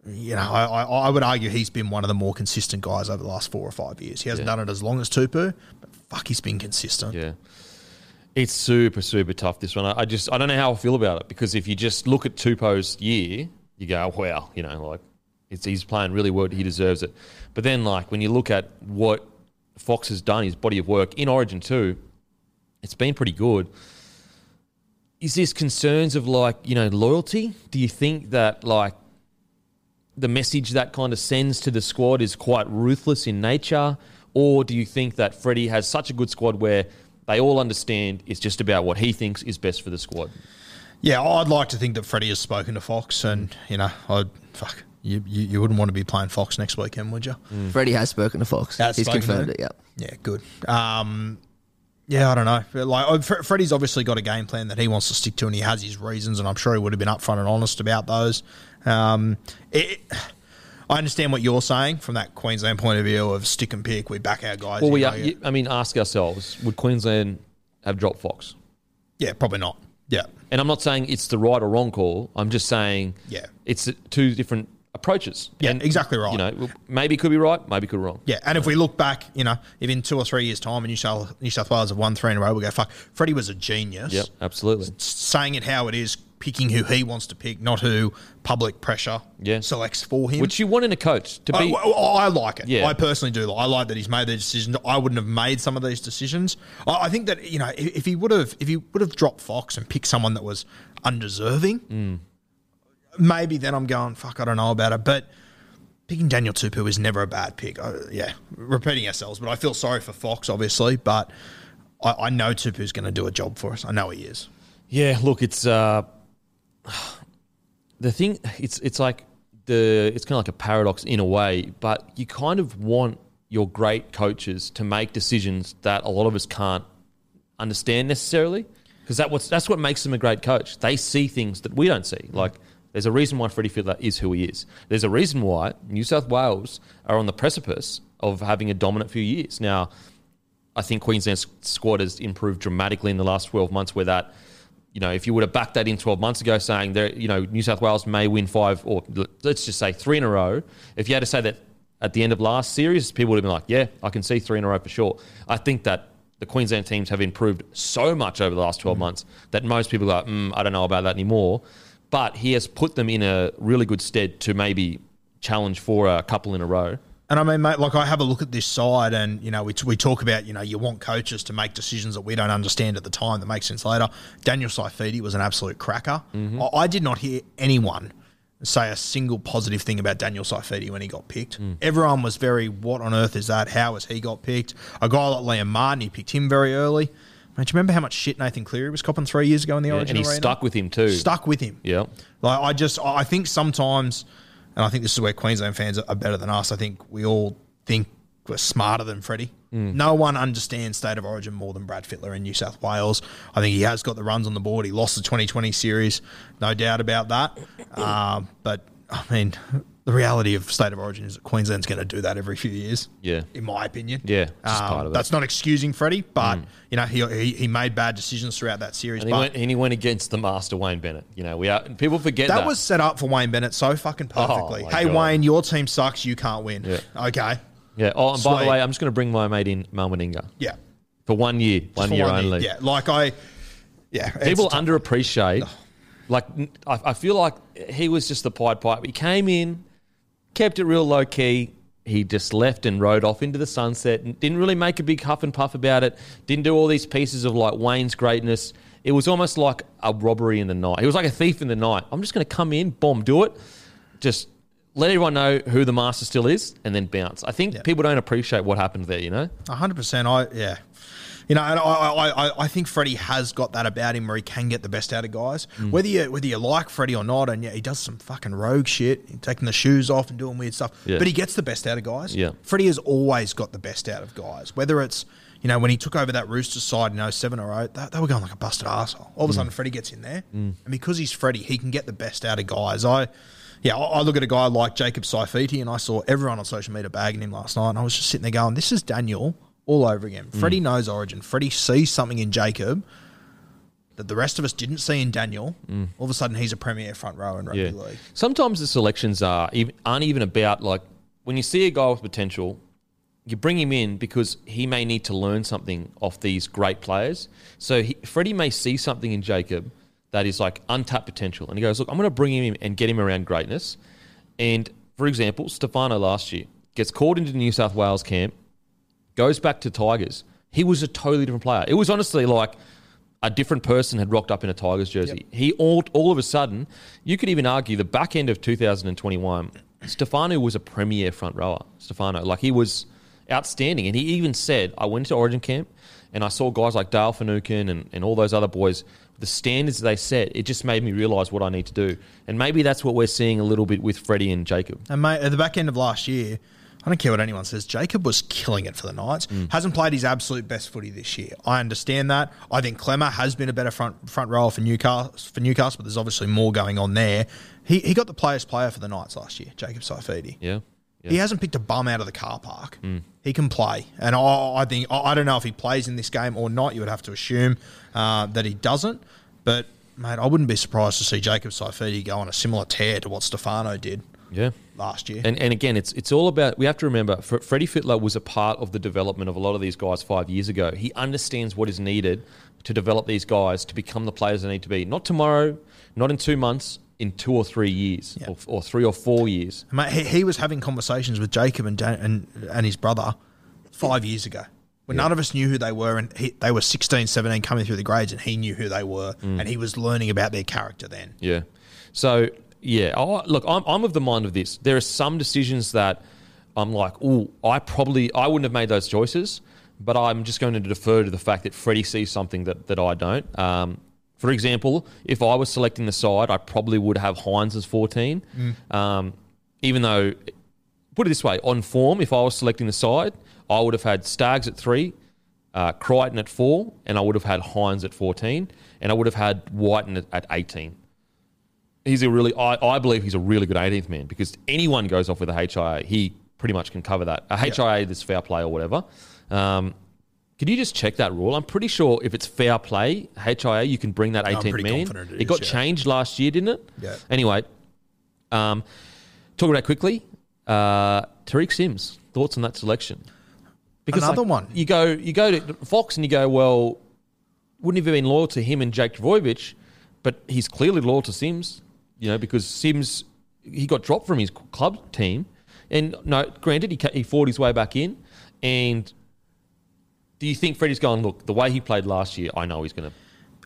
Speaker 2: you know, I, I, I would argue he's been one of the more consistent guys over the last four or five years. He hasn't
Speaker 1: Yeah.
Speaker 2: done it as long as Tupou, but fuck, he's been consistent.
Speaker 1: Yeah. It's super, super tough, this one. I I just, I don't know how I feel about it because if you just look at Tupou's year, you go, wow, you know, like, it's, he's playing really well. He deserves it. But then, like, when you look at what Fox has done, his body of work in Origin too, it's been pretty good. Is this concerns of, like, you know, loyalty? Do you think that, like, the message that kind of sends to the squad is quite ruthless in nature? Or do you think that Freddie has such a good squad where they all understand it's just about what he thinks is best for the squad?
Speaker 2: Yeah, I'd like to think that Freddie has spoken to Fox, and you know, I'd fuck. You, you, you wouldn't want to be playing Fox next weekend, would you?
Speaker 3: Freddie has spoken to Fox.
Speaker 2: Has
Speaker 3: He's confirmed it. Yep.
Speaker 2: Yeah, good. Um, Yeah, I don't know. But like, oh, Fre- Freddie's obviously got a game plan that he wants to stick to, and he has his reasons, and I'm sure he would have been upfront and honest about those. Um, it, I understand what you're saying from that Queensland point of view of stick and pick. We back our guys.
Speaker 1: Well, we are, I mean, ask ourselves: Would Queensland have dropped Fox?
Speaker 2: yeah, probably not. Yeah,
Speaker 1: And I'm not saying it's the right or wrong call. I'm just saying,
Speaker 2: Yeah.
Speaker 1: it's two different approaches.
Speaker 2: Yeah,
Speaker 1: And,
Speaker 2: exactly right.
Speaker 1: You know, maybe it could be right, maybe it could be wrong.
Speaker 2: yeah. And if we look back, you know, if in two or three years' time, and New South New South Wales have won three in a row, we go fuck. Freddie was a genius.
Speaker 1: Yep, absolutely.
Speaker 2: saying it how it is, picking who he wants to pick, not who public pressure
Speaker 1: Yeah.
Speaker 2: selects for him.
Speaker 1: Which you want in a coach to be.
Speaker 2: I- I like it.
Speaker 1: Yeah.
Speaker 2: I personally do. I like that he's made the decision. I wouldn't have made some of these decisions. I, I think that you know if, he would have if he would have dropped Fox and picked someone that was undeserving,
Speaker 1: Mm.
Speaker 2: maybe then I'm going fuck. I don't know about it, but. Picking Daniel Tupou is never a bad pick. Uh, yeah, repeating ourselves, but I feel sorry for Fox, obviously. But I, I know Tupou's going to do a job for us. I know he is.
Speaker 1: Yeah, look, it's uh, the thing. It's it's like the it's kind of like a paradox in a way, but you kind of want your great coaches to make decisions that a lot of us can't understand necessarily, because that what's that's what makes them a great coach. They see things that we don't see. Like there's a reason why Freddie Fittler is who he is. There's a reason why New South Wales are on the precipice of having a dominant few years now. I think Queensland's squad has improved dramatically in the last 12 months where that, you know, if you would have backed that in 12 months ago saying there, you know, New South Wales may win five or let's just say three in a row. If you had to say that at the end of last series, people would have been like, yeah, I can see three in a row for sure. I think that the Queensland teams have improved so much over the last 12 months that most people are like, mm, I don't know about that anymore. But he has put them in a really good stead to maybe challenge for a couple in a row.
Speaker 2: And I mean, mate, like I have a look at this side, and you know, we, we talk about you know you want coaches to make decisions that we don't understand at the time that make sense later. Daniel Saifiti was an absolute cracker. Mm-hmm. I, I did not hear anyone say a single positive thing about Daniel Saifiti when he got picked. Mm. Everyone was very, "What on earth is that? How has he got picked?" A guy like Liam Martin, he picked him very early. Mate, do you remember how much shit Nathan Cleary was copping three years ago in the
Speaker 1: Yeah,
Speaker 2: Origin
Speaker 1: and he
Speaker 2: arena?
Speaker 1: stuck with him too.
Speaker 2: Stuck with him.
Speaker 1: Yeah.
Speaker 2: Like I just, I think sometimes, and I think this is where Queensland fans are better than us. I think we all think we're smarter than Freddie. No one understands state of origin more than Brad Fittler in New South Wales. I think he has got the runs on the board. He lost the 2020 series, no doubt about that. Um, but I mean, the reality of state of origin is that Queensland's going to do that every few years.
Speaker 1: Yeah.
Speaker 2: in my opinion.
Speaker 1: Yeah,
Speaker 2: Um,
Speaker 1: part of it.
Speaker 2: That's not excusing Freddie, but you know he, he he made bad decisions throughout that series.
Speaker 1: And he,
Speaker 2: but
Speaker 1: went, and he went against the master Wayne Bennett. You know, we are people forget that.
Speaker 2: that was set up for Wayne Bennett so fucking perfectly.
Speaker 1: my
Speaker 2: hey,
Speaker 1: God.
Speaker 2: Wayne, your team sucks. You can't win.
Speaker 1: Yeah.
Speaker 2: Okay.
Speaker 1: yeah. Oh, and by the way, I'm just going to bring my mate in, Mal Meninga,
Speaker 2: Yeah.
Speaker 1: for one year,
Speaker 2: Just
Speaker 1: one year
Speaker 2: one
Speaker 1: only.
Speaker 2: Yeah. Like I. Yeah.
Speaker 1: People underappreciate. Like I, I feel like he was just the Pied Piper. He came in, kept it real low key. He just left and rode off into the sunset and didn't really make a big huff and puff about it. Didn't do all these pieces of like Wayne's greatness. It was almost like a robbery in the night. He was like a thief in the night. I'm just going to come in, bomb, do it. Just let everyone know who the master still is and then bounce. I think people don't appreciate what happened there, you know?
Speaker 2: hundred percent. I yeah. You know, and I, I, I, I think Freddie has got that about him where he can get the best out of guys.
Speaker 1: Mm.
Speaker 2: Whether you whether you like Freddie or not, and yeah, he does some fucking rogue shit, taking the shoes off and doing weird stuff.
Speaker 1: Yeah.
Speaker 2: But he gets the best out of guys.
Speaker 1: Yeah.
Speaker 2: Freddie has always got the best out of guys. Whether it's you know when he took over that Roosters side in 07 or 08, they, they were going like a busted arsehole. All of a
Speaker 1: Mm.
Speaker 2: sudden, Freddie gets in there, and because he's Freddie, he can get the best out of guys. I. Yeah, I I look at a guy like Jacob Saifiti, and I saw everyone on social media bagging him last night, and I was just sitting there going, "This is Daniel all over again."
Speaker 1: Mm.
Speaker 2: Freddie knows Origin. Freddie sees something in Jacob that the rest of us didn't see in Daniel. All of a sudden, he's a premier front row in rugby
Speaker 1: Mm. Yeah.
Speaker 2: league.
Speaker 1: Sometimes the selections are even, aren't even about like when you see a guy with potential, you bring him in because he may need to learn something off these great players. So he, Freddie may see something in Jacob that is like untapped potential, and he goes, "Look, I'm going to bring him in and get him around greatness." And for example, Stefano last year gets called into the New South Wales camp, goes back to Tigers. He was a totally different player. It was honestly like a different person had rocked up in a Tigers jersey. He all all of a sudden, you could even argue the back end of 2021, Stefano was a premier front rower. Stefano, like he was outstanding, and he even said, "I went to Origin camp and I saw guys like Dale Finucane and, and all those other boys." The standards they set, it just made me realise what I need to do, and maybe that's what we're seeing a little bit with Freddie and Jacob.
Speaker 2: And mate, at the back end of last year, I don't care what anyone says. Jacob was killing it for the Knights. Hasn't played his absolute best footy this year. I understand that. I think Klemmer has been a better front front rower for Newcastle. For Newcastle, but there's obviously more going on there. He he got the players player for the Knights last year. Jacob Saifiti.
Speaker 1: Yeah. yeah.
Speaker 2: He hasn't picked a bum out of the car park. He can play, and I, I think I I don't know if he plays in this game or not. You would have to assume uh, that he doesn't. But mate, I wouldn't be surprised to see Jacob Saifiti go on a similar tear to what Stefano did
Speaker 1: Yeah.
Speaker 2: Last year.
Speaker 1: And, and again, it's it's all about. We have to remember, Fr- Freddie Fittler was a part of the development of a lot of these guys five years ago. He understands what is needed to develop these guys to become the players they need to be. Not tomorrow, not in two months, in two or three years, or, or three or four years.
Speaker 2: Mate, he, he was having conversations with Jacob and, Dan, and and his brother five years ago when none of us knew who they were, and he, they were 16, 17 coming through the grades, and he knew who they were,
Speaker 1: Mm.
Speaker 2: and he was learning about their character then.
Speaker 1: Yeah. So yeah, oh, look, I'm I'm of the mind of this. There are some decisions that I'm like, oh, I probably I wouldn't have made those choices, but I'm just going to defer to the fact that Freddie sees something that that I don't. Um, for example, if I was selecting the side, I probably would have Hynes as 14. Um, even though, put it this way, on form, if I was selecting the side, I would have had Staggs at three, uh, Crichton at four, and I would have had Hynes at 14, and I would have had Wighton at, at 18 he's a really I, I believe he's a really good 18th man because anyone goes off with a HIA, he pretty much can cover that. A HIA this fair play or whatever. Um, could you just check that rule? I'm pretty sure if it's fair play, HIA, you can bring that
Speaker 2: I'm
Speaker 1: 18th man.
Speaker 2: it
Speaker 1: It, got
Speaker 2: yeah.
Speaker 1: changed last year, didn't it?
Speaker 2: Yeah.
Speaker 1: Anyway, um, talk about it quickly. Uh, Tariq Sims, thoughts on that selection?
Speaker 2: Another one.
Speaker 1: You go, you go to Fox and you go, well, wouldn't he have been loyal to him and Jake Trbojevic, but he's clearly loyal to Sims, you know, because Sims he got dropped from his club team, and no, granted he he fought his way back in, and do you think Freddie's going? Look, the way he played last year, I know he's going to.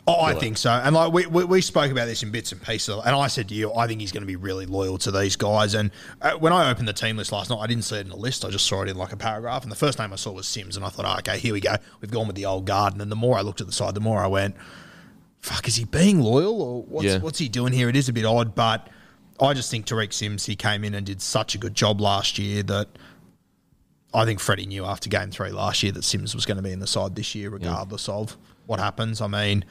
Speaker 2: Oh, I think so. And like we, we, we spoke about this in bits and pieces, and I said to you, I think he's going to be really loyal to these guys. And uh, when I opened the team list last night, I didn't see it in a list. I just saw it in like a paragraph. And the first name I saw was Sims, and I thought, oh, okay, here we go. We've gone with the old guard. And then the more I looked at the side, the more I went, fuck, is he being loyal or what's
Speaker 1: Yeah.
Speaker 2: what's he doing here? It is a bit odd, but I just think Tariq Sims, he came in and did such a good job last year that. I think Freddie knew after game three last year that Sims was going to be in the side this year, regardless of what happens. I mean,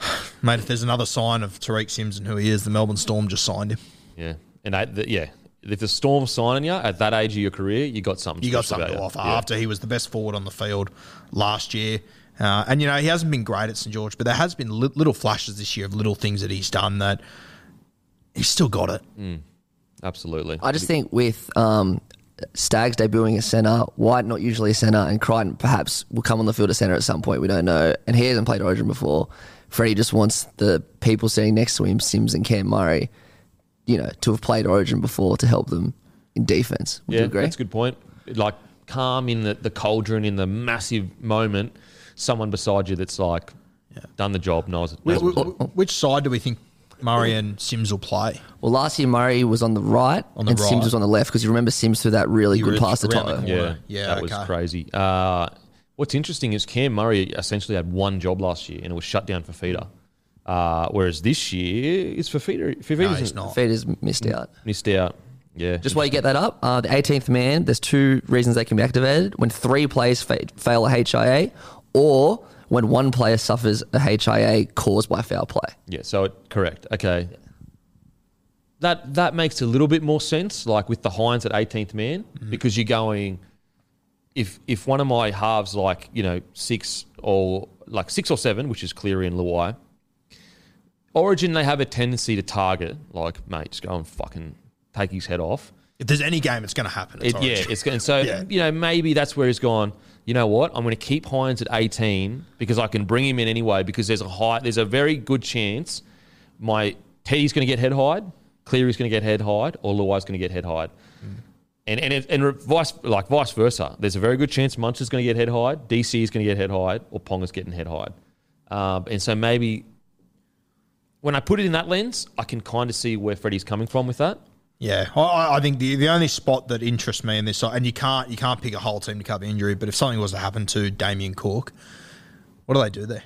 Speaker 2: mate, if there's another sign of Tariq Sims and who he is, the Melbourne Storm just signed him.
Speaker 1: Yeah, and I, the, yeah, if the Storm signing you at that age of your career, you got something.
Speaker 2: You got something to offer.
Speaker 1: Yeah.
Speaker 2: after he was the best forward on the field last year. Uh, and, you know, he hasn't been great at St. George, but there has been li- little flashes this year of little things that he's done that he's still got it.
Speaker 1: Absolutely.
Speaker 3: I just think with um, Staggs debuting a centre, White not usually a centre, and Crichton perhaps will come on the field at centre at some point. We don't know. And he hasn't played Origin before. Freddie just wants the people sitting next to him, Sims and Cam Murray, you know, to have played Origin before to help them in defence. Would
Speaker 1: yeah,
Speaker 3: you agree?
Speaker 1: that's a good point. Like calm in the, the cauldron in the massive moment, someone beside you that's like done the job, knows it.
Speaker 2: Wh-
Speaker 1: knows what's
Speaker 2: wh- wh- Which side do we think Murray and Sims will play?
Speaker 3: Well, last year Murray was on the right
Speaker 2: On the
Speaker 3: and
Speaker 2: right.
Speaker 3: Sims was on the left because you remember Sims threw that really
Speaker 2: He
Speaker 3: good pass to
Speaker 2: around the
Speaker 3: Toto.
Speaker 1: Yeah,
Speaker 2: Yeah,
Speaker 1: that was crazy. Uh, what's interesting is Cam Murray essentially had one job last year, and it was shut down for feeder. Uh, whereas this year is Fifita. For
Speaker 2: No, he's not.
Speaker 3: Fifita's missed out.
Speaker 1: missed out. Yeah,
Speaker 3: Just while you get that up, uh, the 18th man, there's two reasons they can be activated. When three players fa- fail a HIA or when one player suffers a HIA caused by foul play.
Speaker 1: Yeah, so it, correct. Okay. That that makes a little bit more sense, like with the Hynes at 18th man, mm-hmm. because you're going if if one of my halves like, you know, six or like six or seven, which is Cleary and Luai, Origin they have a tendency to target, like, mate, just go and fucking take his head off.
Speaker 2: If there's any game, it's going to happen. It's
Speaker 1: It, yeah, it's and so
Speaker 2: Yeah.
Speaker 1: you know maybe that's where he's gone. You know what? I'm going to keep Hynes at 18 because I can bring him in anyway. Because there's a high, there's a very good chance my Teddy's going to get head hide, Cleary's going to get head hide, or Luai's going to get head hide. And and it, and vice like vice versa. There's a very good chance Munch is going to get head hide, DC is going to get head hide, or Ponga's getting head hide. Um, and so maybe when I put it in that lens, I can kind of see where Freddie's coming from with that.
Speaker 2: Yeah, I- I, think the the only spot that interests me in this, and you can't you can't pick a whole team to cover injury, but if something was to happen to Damien Cook, what do they do there?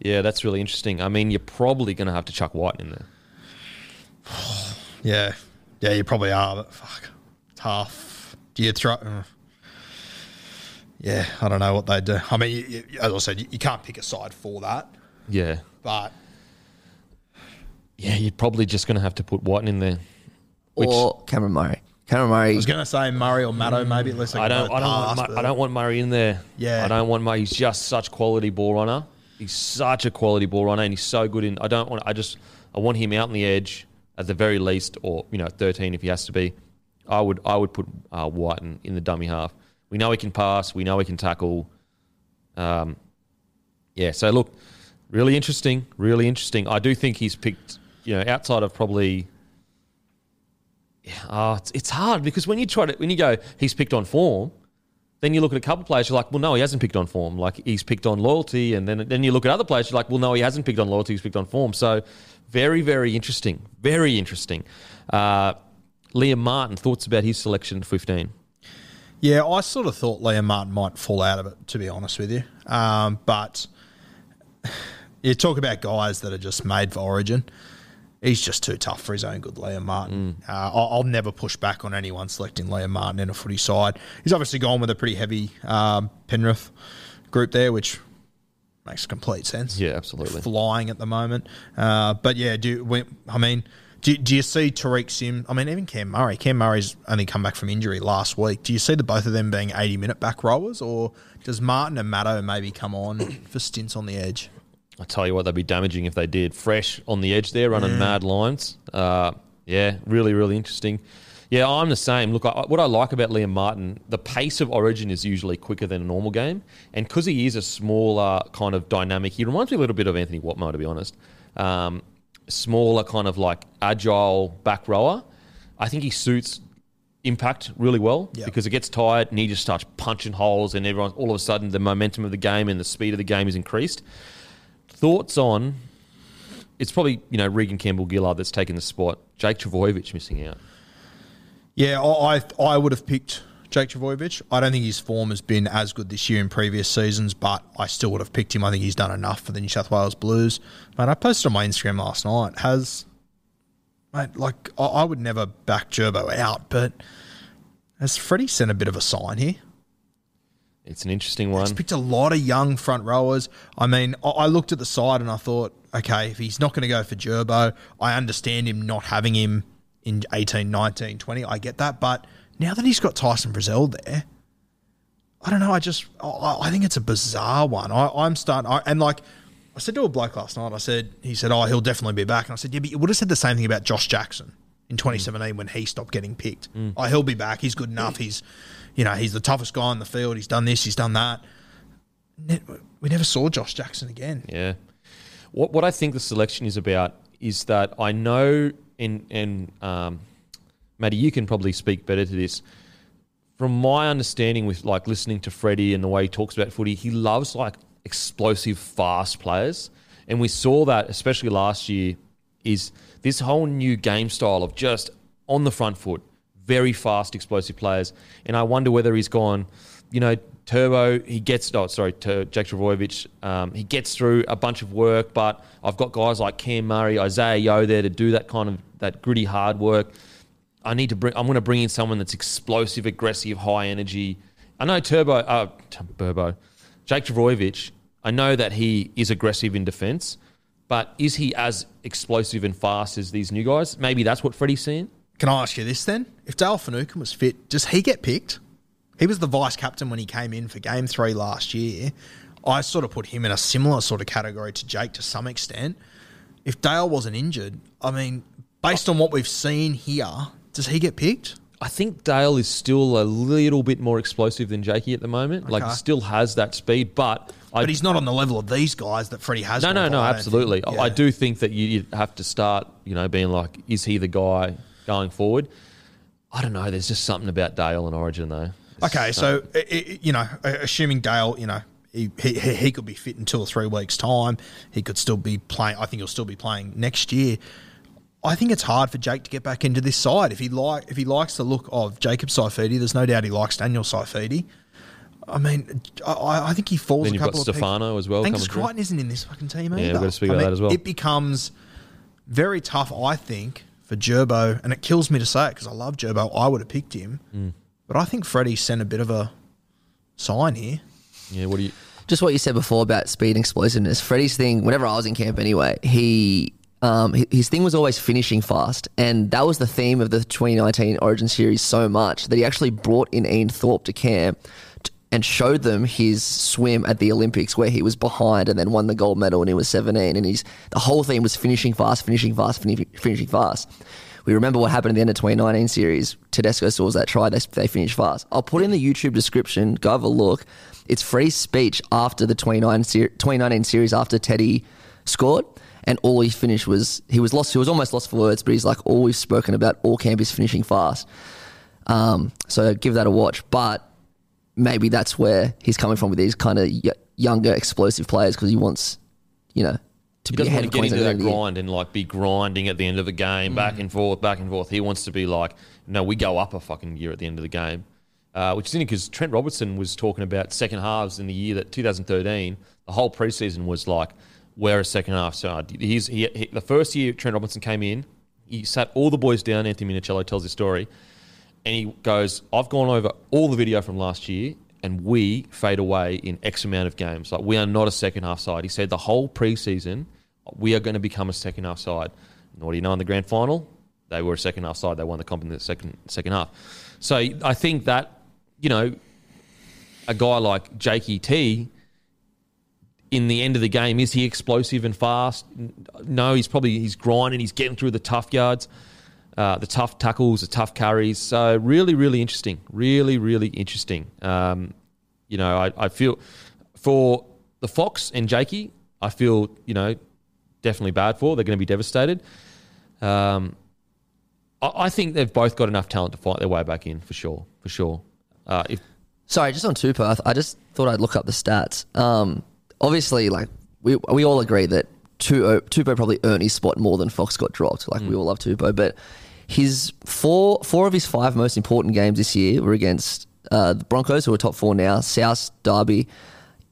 Speaker 1: Yeah, that's really interesting. I mean, you're probably going to have to chuck White in there.
Speaker 2: Yeah, yeah, you probably are, but fuck, tough. Do you throw? Uh, yeah, I don't know what they do. I mean, you, you, as I said, you, you can't pick a side for that,
Speaker 1: Yeah.
Speaker 2: but
Speaker 1: Yeah, you're probably just going to have to put White in there. Which-
Speaker 3: or Cameron Murray. Cameron Murray.
Speaker 2: I was going to say Murray or Matto maybe. Unless they
Speaker 1: I don't. I don't.
Speaker 2: pass,
Speaker 1: Want, Mu- I don't want Murray in there.
Speaker 2: Yeah.
Speaker 1: I don't want Murray. He's just such quality ball runner. He's such a quality ball runner, and he's so good in. I don't want. I just. I want him out on the edge at the very least, or you know, thirteen if he has to be. I would. I would put uh, Wighton in the dummy half. We know he can pass. We know he can tackle. Um, yeah. So look, really interesting. Really interesting. I do think he's picked. You know, outside of probably Oh, it's, it's hard because when you try to when you go, he's picked on form. Then you look at a couple of players, you're like, well, no, he hasn't picked on form. Like he's picked on loyalty, and then then you look at other players, you're like, well, no, he hasn't picked on loyalty. He's picked on form. So very, very interesting. Very interesting. Uh, Liam Martin thoughts about his selection at 15.
Speaker 2: Yeah, I sort of thought Liam Martin might fall out of it, to be honest with you. Um, but you talk about guys that are just made for Origin. He's just too tough for his own good, Liam Martin. Uh, I'll, I'll never push back on anyone selecting Liam Martin in a footy side. He's obviously gone with a pretty heavy um, Penrith group there, which makes complete sense.
Speaker 1: Yeah, absolutely.
Speaker 2: Flying at the moment. Uh, but yeah, do we, I mean, do, do you see Tariq Sim? I mean, even Cam Murray. Cam Murray's only come back from injury last week. Do you see the both of them being 80 minute back rowers, or does Martin and Matto maybe come on for stints on the edge?
Speaker 1: I tell you what, they'd be damaging if they did. Fresh on the edge there, running mad lines. Uh, yeah, really, really interesting. Yeah, I'm the same. Look, I, what I like about Liam Martin, the pace of Origin is usually quicker than a normal game, and because he is a smaller kind of dynamic, he reminds me a little bit of Anthony Watmough, to be honest. Um, smaller, kind of like agile back rower. I think he suits impact really well
Speaker 2: Yeah.
Speaker 1: because it gets tired and he just starts punching holes, and everyone all of a sudden the momentum of the game and the speed of the game is increased. Thoughts on? It's probably you know Reagan Campbell Gillard that's taken the spot. Jake Trbojevic missing out.
Speaker 2: Yeah, I I, would have picked Jake Trbojevic. I don't think his form has been as good this year in previous seasons, but I still would have picked him. I think he's done enough for the New South Wales Blues. Mate, I posted on my Instagram last night. Has mate, like I, I would never back Gerbo out, but has Freddie sent a bit of a sign here?
Speaker 1: It's an interesting one.
Speaker 2: He's picked a lot of young front rowers. I mean, I- looked at the side and I thought, okay, if he's not going to go for Gerbo, I understand him not having him in 18, 19, 20. I get that. But now that he's got Tyson Frizell there, I don't know. I just, I, think it's a bizarre one. I, I'm starting, I, and like, I said to a bloke last night, I said, he said, oh, he'll definitely be back. And I said, yeah, but you would have said the same thing about Josh Jackson in 2017 when he stopped getting picked. Mm. Oh, he'll be back. He's good enough. Mm. He's, you know, he's the toughest guy on the field. He's done this, he's done that. We never saw Josh Jackson again.
Speaker 1: Yeah. What what I think the selection is about is that I know and and um, Maddie, you can probably speak better to this. From my understanding, with like listening to Freddie and the way he talks about footy, he loves like explosive, fast players, and we saw that especially last year. Is this whole new game style of just on the front foot, very fast, explosive players, and I wonder whether he's gone. You know, Turbo, he gets. Oh, sorry, Tur- Jack Trbojevic. Um, he gets through a bunch of work, but I've got guys like Cam Murray, Isaah Yeo there to do that kind of that gritty hard work. I need to bring. I'm going to bring in someone that's explosive, aggressive, high energy. I know Turbo, uh, Turbo, Jake Trbojevic. I know that he is aggressive in defence, but is he as explosive and fast as these new guys? Maybe that's what Freddie's seeing.
Speaker 2: Can I ask you this then? If Dale Finucane was fit, does he get picked? He was the vice captain when he came in for game three last year. I sort of put him in a similar sort of category to Jake to some extent. If Dale wasn't injured, I mean, based on what we've seen here, does he get picked?
Speaker 1: I think Dale is still a little bit more explosive than Jakey at the moment. Like,
Speaker 2: Okay.
Speaker 1: he still has that speed, but I,
Speaker 2: But he's not on the level of these guys that Freddie has.
Speaker 1: No, no, no,
Speaker 2: I
Speaker 1: absolutely.
Speaker 2: think.
Speaker 1: I do think that you you have to start, you know, being like, is he the guy going forward? I don't know. There's just something about Dale and Origin, though. There's
Speaker 2: Okay, so i- i- you know, assuming Dale, you know, he, he he could be fit in two or three weeks' time. He could still be playing. I think he'll still be playing next year. I think it's hard for Jake to get back into this side. If he like, if he likes the look of Jacob Saifiti, there's no doubt he likes Daniel Saifiti. I mean, I, I think he falls.
Speaker 1: Then
Speaker 2: a
Speaker 1: you've got
Speaker 2: couple of pegs.
Speaker 1: We've as well
Speaker 2: Angus
Speaker 1: through.
Speaker 2: Crichton isn't in this fucking team either.
Speaker 1: Yeah, we've got to speak
Speaker 2: I
Speaker 1: about
Speaker 2: mean,
Speaker 1: that as well.
Speaker 2: It becomes very tough, I think, for Gerbo, and it kills me to say it because I love Gerbo. I would have picked him.
Speaker 1: Mm.
Speaker 2: But I think Freddie sent a bit of a sign here.
Speaker 1: Yeah, what do you?
Speaker 3: just what you said before about speed and explosiveness. Freddie's thing, whenever I was in camp anyway, he um, his thing was always finishing fast, and that was the theme of the 2019 Origin series so much that he actually brought in Ian Thorpe to camp t- and showed them his swim at the Olympics where he was behind and then won the gold medal when he was 17. And he's the whole theme was finishing fast, finishing fast, fini- finishing fast. We remember what happened at the end of 2019 series. Tedesco scores that try. They, they finish fast. I'll put in the YouTube description. Go have a look. It's free speech after the 2019 series after Teddy scored. And all he finished was he was lost. He was almost lost for words, but he's like, all we've spoken about all camp is finishing fast. Um, so give that a watch. But maybe that's where he's coming from with these kind of y- younger, explosive players because he wants, you know, to
Speaker 1: He
Speaker 3: be
Speaker 1: doesn't
Speaker 3: ahead
Speaker 1: want
Speaker 3: of
Speaker 1: to get into that
Speaker 3: at the end of the year.
Speaker 1: grind and like be grinding at the end of the game, back and forth, back and forth. He wants to be like, no, we go up a fucking year at the end of the game, uh, which is interesting because Trent Robertson was talking about second halves in the year that 2013. The whole preseason was like, we're a second half side. He's he, he, the first year Trent Robertson came in, he sat all the boys down. Anthony Minichiello tells his story, and he goes, "I've gone over all the video from last year." And we fade away in X amount of games. Like we are not a second half side. He said the whole preseason we are going to become a second half side. And what do you know in the grand final? They were a second half side. They won the comp in the second second half. So I think that you know a guy like Jakey T. In the end of the game, is he explosive and fast? No, he's probably he's grinding. He's getting through the tough yards, uh, the tough tackles, the tough carries. So really, really interesting. Really, really interesting. Um, you know, I, I feel for the Fox and Jakey, I feel you know definitely bad for. They're going to be devastated. Um, I, I think they've both got enough talent to fight their way back in for sure. For sure. Uh, if
Speaker 3: Sorry, just on Tupou, I, I just thought I'd look up the stats. Um, obviously, like we we all agree that Tu- Tupou probably earned his spot more than Fox got dropped. Like we all love Tupou, but his four four of his five most important games this year were against uh, the Broncos, who are top four now, South Derby,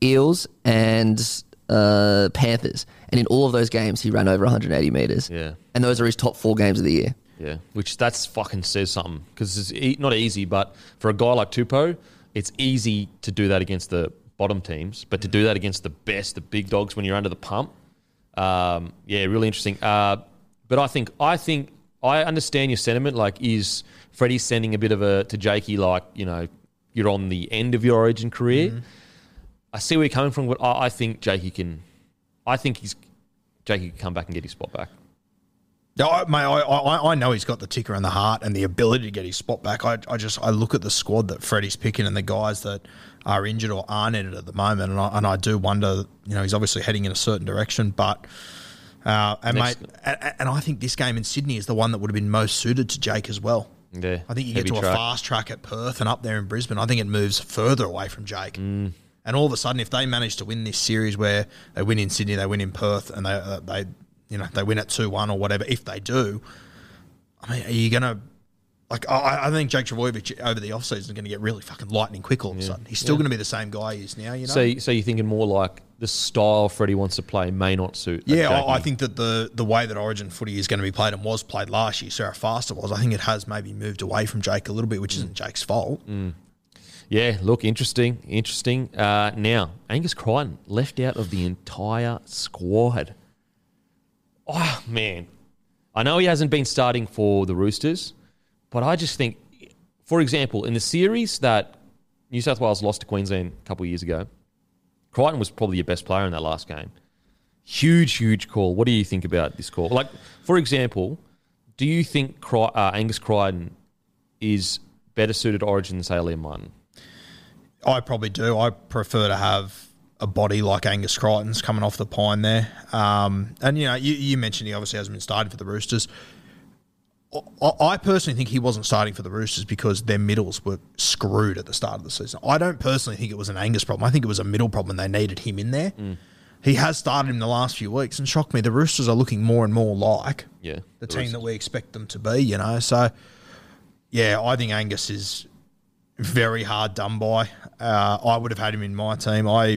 Speaker 3: Eels, and uh, Panthers. And in all of those games, he ran over 180 meters.
Speaker 1: Yeah.
Speaker 3: and those are his top four games of the year.
Speaker 1: Yeah, which that's fucking says something because it's e- not easy, but for a guy like Tupou, it's easy to do that against the bottom teams, but to do that against the best, the big dogs when you're under the pump, um, yeah, really interesting. Uh, but I think I think I understand your sentiment. Like, is Freddie sending a bit of a to Jakey like you know you're on the end of your Origin career? Mm-hmm. I see where you're coming from, but I, I think Jakey can. I think he's Jakey can come back and get his spot back.
Speaker 2: No, I, mate, I, I, I know he's got the ticker and the heart and the ability to get his spot back. I, I just I look at the squad that Freddie's picking and the guys that are injured or aren't in it at the moment, and I, and I do wonder. You know, he's obviously heading in a certain direction, but uh, and
Speaker 1: Next-
Speaker 2: mate, and, I think this game in Sydney is the one that would have been most suited to Jake as well.
Speaker 1: Yeah,
Speaker 2: I think you get
Speaker 1: heavy
Speaker 2: to
Speaker 1: track.
Speaker 2: a fast track at Perth and up there in Brisbane. I think it moves further away from Jake.
Speaker 1: Mm.
Speaker 2: And all of a sudden, if they manage to win this series, where they win in Sydney, they win in Perth, and they uh, they you know they win at two one or whatever, if they do, I mean, are you gonna like? I, I think Jake Trbojevic over the offseason is going to get really fucking lightning quick all of a sudden. He's still going to be the same guy he is now. You know.
Speaker 1: So, so you're thinking more like the style Freddie wants to play may not suit.
Speaker 2: Yeah. I, I think that the the way that Origin footy is going to be played and was played last year, so how fast it was, I think it has maybe moved away from Jake a little bit, which isn't Jake's fault.
Speaker 1: Yeah, look, interesting, interesting. Uh, now, Angus Crichton left out of the entire squad. Oh man, I know he hasn't been starting for the Roosters, but I just think, for example, in the series that New South Wales lost to Queensland a couple of years ago, Crichton was probably your best player in that last game. Huge, huge call. What do you think about this call? Like, for example, do you think Cri- uh, Angus Crichton is better suited to Origin than Liam Martin?
Speaker 2: I probably do. I prefer to have a body like Angus Crichton's coming off the pine there. Um, and, you know, you, you mentioned he obviously hasn't been started for the Roosters. I, I personally think he wasn't starting for the Roosters because their middles were screwed at the start of the season. I don't personally think it was an Angus problem. I think it was a middle problem and they needed him in there. He has started in the last few weeks and shocked me. The Roosters are looking more and more like
Speaker 1: Yeah,
Speaker 2: the
Speaker 1: the
Speaker 2: team
Speaker 1: Roosters.
Speaker 2: that we expect them to be, you know. So, yeah, I think Angus is very hard done by. Uh, I would have had him in my team. I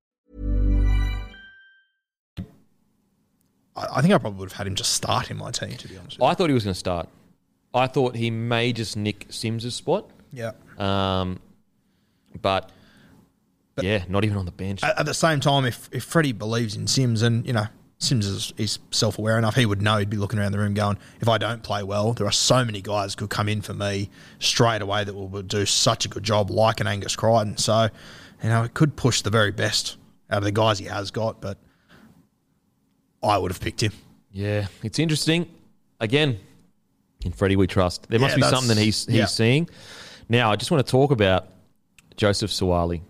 Speaker 2: I, think I probably would have had him just start in my team, to be honest with
Speaker 1: I thought he was going to start. I thought he may just nick Sims' spot.
Speaker 2: Yeah.
Speaker 1: Um, but, yeah, not even on the bench.
Speaker 2: At, at the same time, if, if Freddie believes in Sims and, you know, Sims is, is self aware enough, he would know he'd be looking around the room going, if I don't play well, there are so many guys could come in for me straight away that will, will do such a good job, like an Angus Crichton. So, you know, it could push the very best out of the guys he has got, but I would have picked him.
Speaker 1: Yeah, it's interesting. Again, in Freddie we trust. There must
Speaker 2: Yeah,
Speaker 1: be something that he's he's
Speaker 2: yeah.
Speaker 1: seeing. Now, I just want to talk about Joseph Suaalii.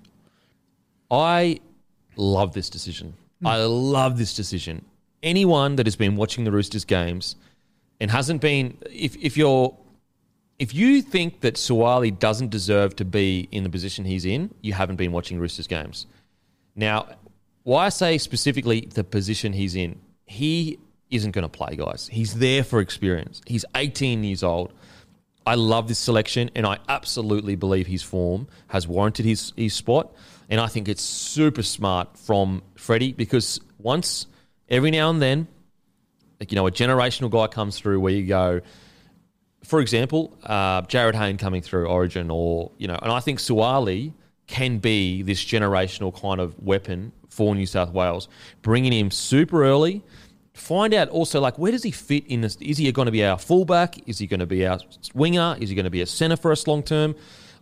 Speaker 1: I love this decision.
Speaker 2: Hmm.
Speaker 1: I love this decision. Anyone that has been watching the Roosters games and hasn't been if if you're if you think that Suaalii doesn't deserve to be in the position he's in, you haven't been watching Roosters games. Now, why I say specifically the position he's in, he isn't going to play, guys. He's there for experience. He's 18 years old. I love this selection, and I absolutely believe his form has warranted his, his spot. And I think it's super smart from Freddie because once, every now and then, like, you know, a generational guy comes through where you go, for example, uh, Jarryd Hayne coming through Origin, or you know, and I think Suaalii can be this generational kind of weapon for New South Wales, bringing him super early. Find out also like where does he fit in this? Is he going to be our fullback? Is he going to be our winger? Is he going to be a centre for us long term?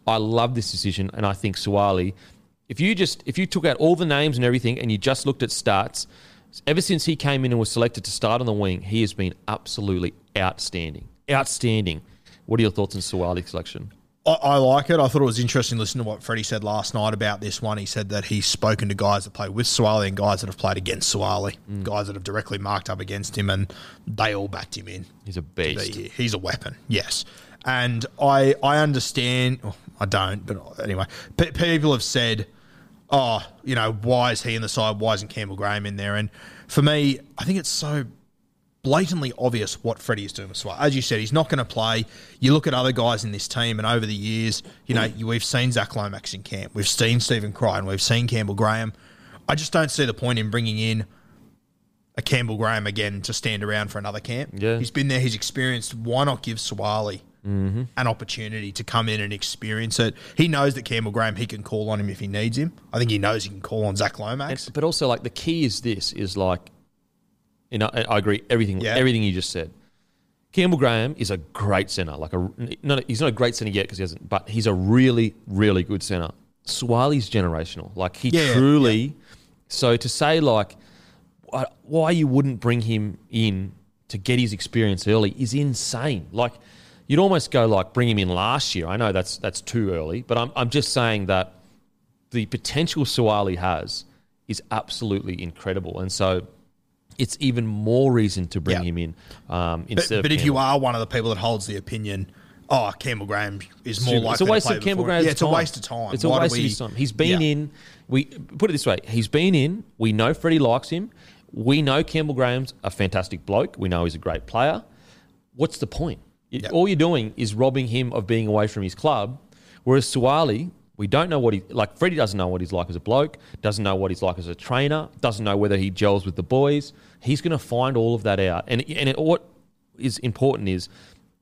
Speaker 1: I love this decision, and I think Suaalii. If you just if you took out all the names and everything, and you just looked at starts, ever since he came in and was selected to start on the wing, he has been absolutely outstanding. Outstanding. What are your thoughts on Suaalii's selection?
Speaker 2: I, I like it. I thought it was interesting listening to what Freddie said last night about this one. He said that he's spoken to guys that play with Suaalii and guys that have played against Suaalii, mm. guys that have directly marked up against him, and they all backed him in.
Speaker 1: He's a beast.
Speaker 2: He's a weapon, yes. And I I understand. oh, I don't, but anyway, pe people have said, "Oh, you know, why is he in the side? Why isn't Campbell Graham in there?" And for me, I think it's so blatantly obvious what Freddie is doing with Swart. As you said, he's not going to play. You look at other guys in this team, and over the years, you know, you, we've seen Zach Lomax in camp, we've seen Stephen Crichton, we've seen Campbell Graham. I just don't see the point in bringing in a Campbell Graham again to stand around for another camp.
Speaker 1: Yeah.
Speaker 2: He's been there, he's experienced. Why not give Suaalii mm-hmm. an opportunity to come in and experience it? He knows that Campbell Graham, he can call on him if he needs him. I think he knows he can call on Zach Lomax.
Speaker 1: And- but also, like the key is this: is like, you know, I I agree everything
Speaker 2: Yeah.
Speaker 1: everything you just said. Campbell Graham is a great center. Like a not, he's not a great center yet because he hasn't, but he's a really really good center. Suaalii's generational. Like he
Speaker 2: Yeah, yeah,
Speaker 1: truly. So to say like, why- why you wouldn't bring him in to get his experience early is insane. Like you'd almost go like bring him in last year. I know that's that's too early, but I'm I'm just saying that the potential Suaalii has is absolutely incredible, and so it's even more reason to bring
Speaker 2: Yeah.
Speaker 1: him in um,
Speaker 2: But,
Speaker 1: instead.
Speaker 2: but
Speaker 1: of
Speaker 2: if you are one of the people that holds the opinion, oh, Campbell Graham is more
Speaker 1: Super-
Speaker 2: likely
Speaker 1: it's a waste
Speaker 2: to play
Speaker 1: of Campbell
Speaker 2: before-
Speaker 1: Graham's
Speaker 2: Yeah, it's
Speaker 1: time.
Speaker 2: a waste of time.
Speaker 1: It's a
Speaker 2: Why
Speaker 1: waste
Speaker 2: we-
Speaker 1: of his time. He's been
Speaker 2: Yeah.
Speaker 1: in. We put it this way: he's been in. We know Freddie likes him. We know Campbell Graham's a fantastic bloke. We know he's a great player. What's the point? It-
Speaker 2: Yep.
Speaker 1: All you're doing is robbing him of being away from his club. Whereas Suaalii, we don't know what he like. Freddie doesn't know what he's like as a bloke. Doesn't know what he's like as a trainer. Doesn't know whether he gels with the boys. He's going to find all of that out. And and it, what is important is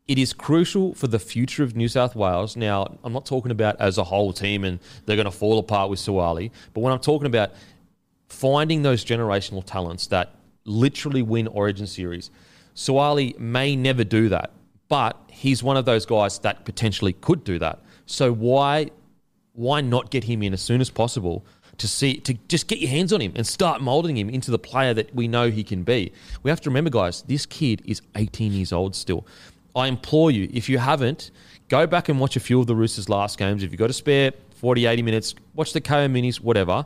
Speaker 1: it is crucial for the future of New South Wales. Now, I'm not talking about as a whole team and they're going to fall apart with Suaalii, but when I'm talking about finding those generational talents that literally win Origin Series, Suaalii may never do that, but he's one of those guys that potentially could do that. So why why not get him in as soon as possible to see to just get your hands on him and start molding him into the player that we know he can be. We have to remember guys, this kid is 18 years old still. I implore you, if you haven't, go back and watch a few of the Roosters last games. If you've got a spare 40, 80 minutes, watch the KO minis, whatever.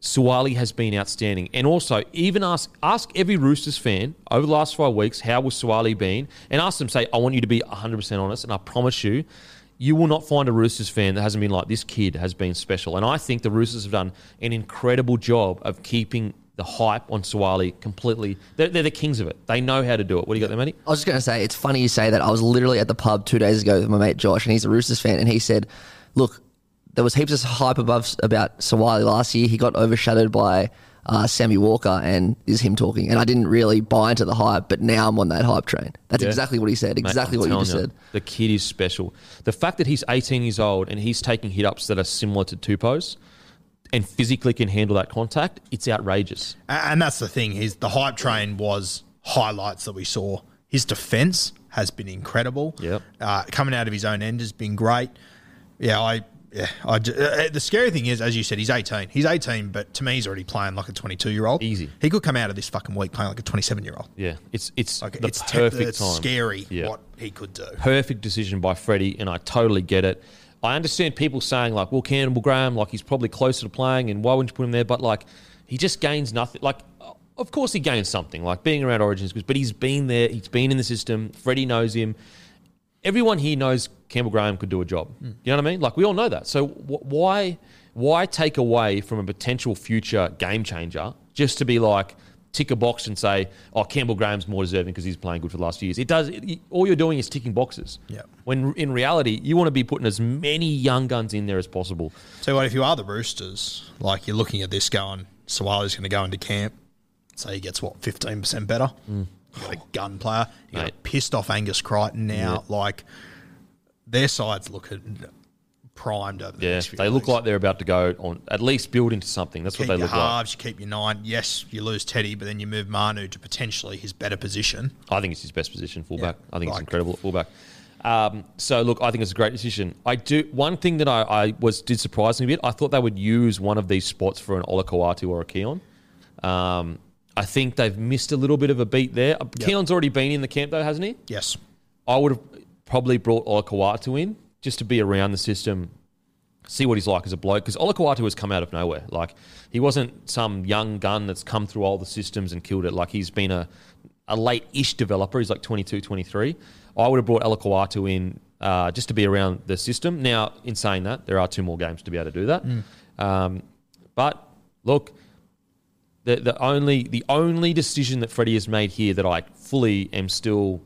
Speaker 1: Suaalii has been outstanding. And also, even ask ask every Roosters fan over the last five weeks, how was Suaalii been? And ask them, say, I want you to be 100% honest. And I promise you, you will not find a Roosters fan that hasn't been like, this kid has been special. And I think the Roosters have done an incredible job of keeping the hype on Suaalii completely. They're, they're the kings of it. They know how to do it. What do you got there, Matty?
Speaker 3: I was just going to say, it's funny you say that. I was literally at the pub two days ago with my mate Josh, and he's a Roosters fan, and he said, "Look, there was heaps of hype above about Suaalii last year. He got overshadowed by uh, Sammy Walker, and is him talking. And I didn't really buy into the hype, but now I'm on that hype train. That's
Speaker 1: Yeah.
Speaker 3: exactly what he said. Exactly
Speaker 1: I'm
Speaker 3: what you
Speaker 1: telling
Speaker 3: just said.
Speaker 1: The kid is special. The fact that he's 18 years old and he's taking hit ups that are similar to Tupos and physically can handle that contact, it's outrageous.
Speaker 2: And that's the thing. His the hype train was highlights that we saw. His defense has been incredible.
Speaker 1: Yep.
Speaker 2: Uh, coming out of his own end has been great. Yeah, I. Yeah, I, ju- uh, the scary thing is, as you said, he's 18. He's 18, but to me, he's already playing like a 22 year old.
Speaker 1: Easy.
Speaker 2: He could come out of this fucking week playing like a 27 year old.
Speaker 1: Yeah, it's it's
Speaker 2: Like
Speaker 1: the
Speaker 2: it's te-
Speaker 1: perfect
Speaker 2: it's
Speaker 1: time.
Speaker 2: scary
Speaker 1: Yeah.
Speaker 2: what he could do.
Speaker 1: perfect decision by Freddie, and I totally get it. I understand people saying like, "Well, Campbell Graham, like he's probably closer to playing, and why wouldn't you put him there?" But like, he just gains nothing. Like, of course he gains something, like being around Origins, but he's been there, he's been in the system. Freddie knows him. Everyone here knows Campbell Graham could do a job. Hmm. You know what I mean? Like we all know that. So wh- why why take away from a potential future game changer just to be like tick a box and say, "Oh, Campbell Graham's more deserving because he's playing good for the last few years." It does. It, all you're doing is ticking boxes.
Speaker 2: Yeah.
Speaker 1: When in reality, you want to be putting as many young guns in there as possible.
Speaker 2: So what if you are the Roosters? Like you're looking at this going, Suaalii's going to go into camp. Say he gets what 15 percent better. Hmm. You got a gun player. You got a pissed off Angus Crichton now. Like their sides looking primed over the
Speaker 1: Yeah,
Speaker 2: next few
Speaker 1: they look like they're about to go on at least build into something. That's
Speaker 2: Keep
Speaker 1: what they
Speaker 2: your
Speaker 1: look like.
Speaker 2: halves, you keep your nine. Yes, you lose Teddy, but then you move Manu to potentially his better position.
Speaker 1: I think it's his best position, fullback.
Speaker 2: Yeah,
Speaker 1: I think it's incredible at fullback. Um, so look, I think it's a great decision. I do one thing that I, I was did surprise me a bit. I thought they would use one of these spots for an Olakau'atu or a Keon. Um, I think they've missed a little bit of a beat there. Keon's already been in the camp though, hasn't he?
Speaker 2: Yes.
Speaker 1: I would have probably brought Olakau'atu in just to be around the system, see what he's like as a bloke. Because Olakau'atu has come out of nowhere. Like he wasn't some young gun that's come through all the systems and killed it. Like he's been a, a late-ish developer. He's like 22, 23. I would have brought Olakau'atu in uh, just to be around the system. Now, in saying that, there are two more games to be able to do that. Um, but look, the the only the only decision that Freddie has made here that I fully am still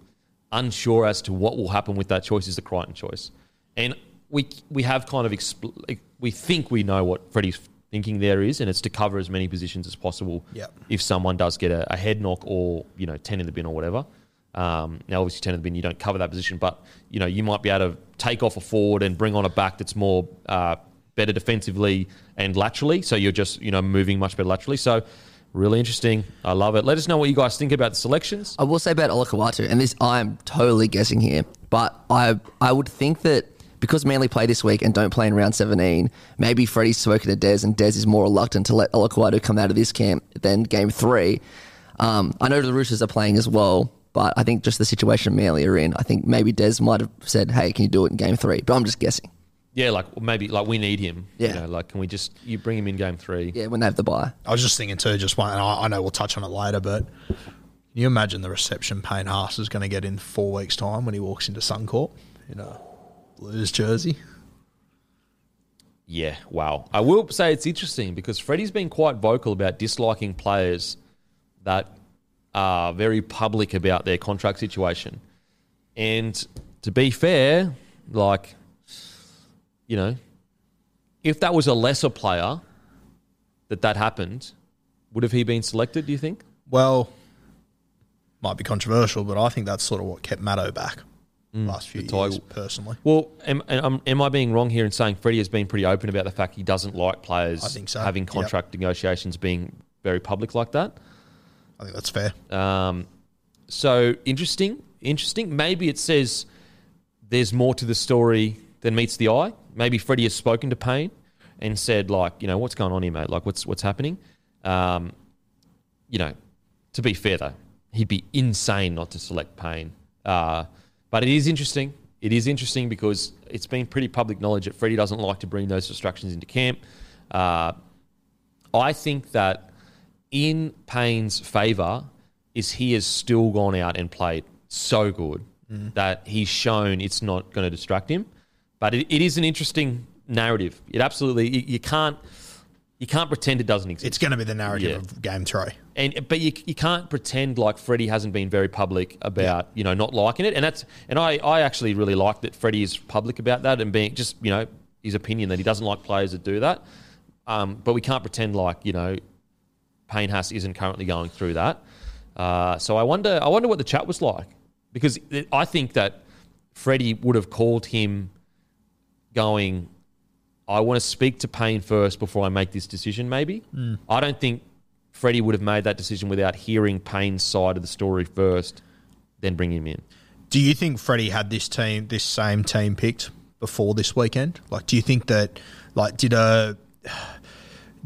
Speaker 1: unsure as to what will happen with that choice is the Crichton choice, and we we have kind of expl- we think we know what Freddie's thinking there is, and it's to cover as many positions as possible.
Speaker 2: Yep.
Speaker 1: If someone does get a, a head knock or you know ten in the bin or whatever. Um, now, obviously, ten in the bin, you don't cover that position, but you know you might be able to take off a forward and bring on a back that's more uh, better defensively and laterally. So you're just you know moving much better laterally. So really interesting. I love it. Let us know what you guys think about the selections.
Speaker 3: I will say about Olakau'atu, and this I'm totally guessing here, but I I would think that because Manly play this week and don't play in round 17, maybe Freddie's spoken to Des, and Des is more reluctant to let Olakau'atu come out of this camp than game three. Um, I know the Roosters are playing as well, but I think just the situation Manly are in, I think maybe Des might have said, "Hey, can you do it in game three? But I'm just guessing.
Speaker 1: Yeah, like maybe like we need him.
Speaker 3: Yeah.
Speaker 1: You know, like can we just you bring him in game three?
Speaker 3: Yeah, when they have the bye.
Speaker 2: I was just thinking too, just one, and I, I know we'll touch on it later, but can you imagine the reception Payne Haas is going to get in four weeks' time when he walks into Suncorp in a Blues jersey?
Speaker 1: Yeah, wow. I will say it's interesting because Freddie's been quite vocal about disliking players that are very public about their contract situation. And to be fair, like, you know, if that was a lesser player that that happened, would have he been selected, do you think?
Speaker 2: Well, might be controversial, but I think that's sort of what kept Maddo back last few
Speaker 1: Mm,
Speaker 2: years, personally.
Speaker 1: Well, am, am, am I being wrong here in saying Freddie has been pretty open about the fact he doesn't like players
Speaker 2: so,
Speaker 1: having
Speaker 2: yep.
Speaker 1: contract negotiations being very public like that?
Speaker 2: I think that's fair.
Speaker 1: Um, so interesting, interesting. Maybe it says there's more to the story than meets the eye. Maybe Freddie has spoken to Payne and said, like, you know, what's going on here, mate? Like, what's what's happening? Um, you know, to be fair though, he'd be insane not to select Payne. Uh, but it is interesting. It is interesting because it's been pretty public knowledge that Freddie doesn't like to bring those distractions into camp. Uh, I think that in Payne's favour is he has still gone out and played so good that he's shown it's not going to distract him. But it, it is an interesting narrative. It absolutely you, you can't you can't pretend it doesn't exist.
Speaker 2: It's going to be the narrative
Speaker 1: Yeah.
Speaker 2: of game three.
Speaker 1: and but you, you can't pretend like Freddie hasn't been very public about you know not liking it, and that's and I, I actually really like that Freddie is public about that and being just you know his opinion that he doesn't like players that do that. Um, but we can't pretend like you know Payne Haas isn't currently going through that. Uh, so I wonder I wonder what the chat was like because I think that Freddie would have called him going. I want to speak to Payne first before I make this decision. Maybe hmm. I don't think Freddie would have made that decision without hearing Payne's side of the story first, then bring him in.
Speaker 2: Do you think Freddie had this team, this same team picked before this weekend? Like, do you think that, like, did a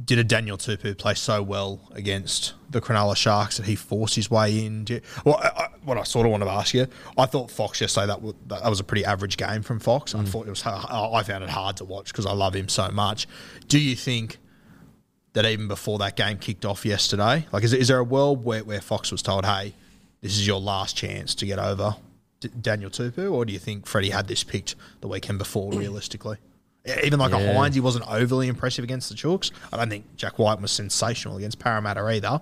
Speaker 2: did a Daniel Tupou play so well against the Cronulla Sharks that he forced his way in? You- well, I, I, what I sort of want to ask you, I thought Fox yesterday that was, that was a pretty average game from Fox. I mm. thought it was, I found it hard to watch because I love him so much. Do you think? That even before that game kicked off yesterday, like, is, is there a world where, where Fox was told, "Hey, this is your last chance to get over D- Daniel Tupou, or do you think Freddie had this picked the weekend before, realistically? Yeah, Even like a
Speaker 1: Yeah.
Speaker 2: Hynes, he wasn't overly impressive against the Chooks. I don't think Jack White was sensational against Parramatta either.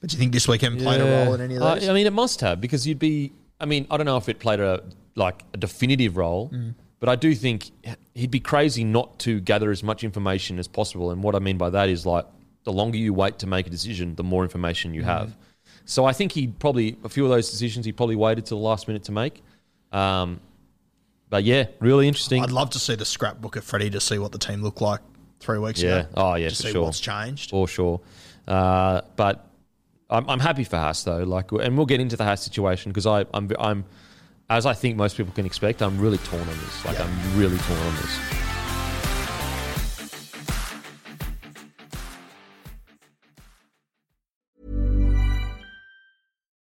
Speaker 2: But do you think this weekend played a role in any of
Speaker 1: I-
Speaker 2: those?
Speaker 1: I, mean, it must have because you'd be. I mean, I don't know if it played a like a definitive role,
Speaker 2: Mm.
Speaker 1: but I do think he'd be crazy not to gather as much information as possible. And what I mean by that is like the longer you wait to make a decision, the more information you
Speaker 2: Mm.
Speaker 1: have. So I think he probably a few of those decisions he probably waited till the last minute to make. Um, but yeah, really interesting.
Speaker 2: I'd love to see the scrapbook of Freddie to see what the team looked like three weeks
Speaker 1: Yeah.
Speaker 2: ago.
Speaker 1: Oh, yeah,
Speaker 2: to see
Speaker 1: sure.
Speaker 2: what's changed.
Speaker 1: for sure. Uh, but I'm, I'm happy for Haas though. Like, and we'll get into the Haas situation because I, I'm, I'm, as I think most people can expect, I'm really torn on this. Like,
Speaker 2: Yeah.
Speaker 1: I'm really torn on this.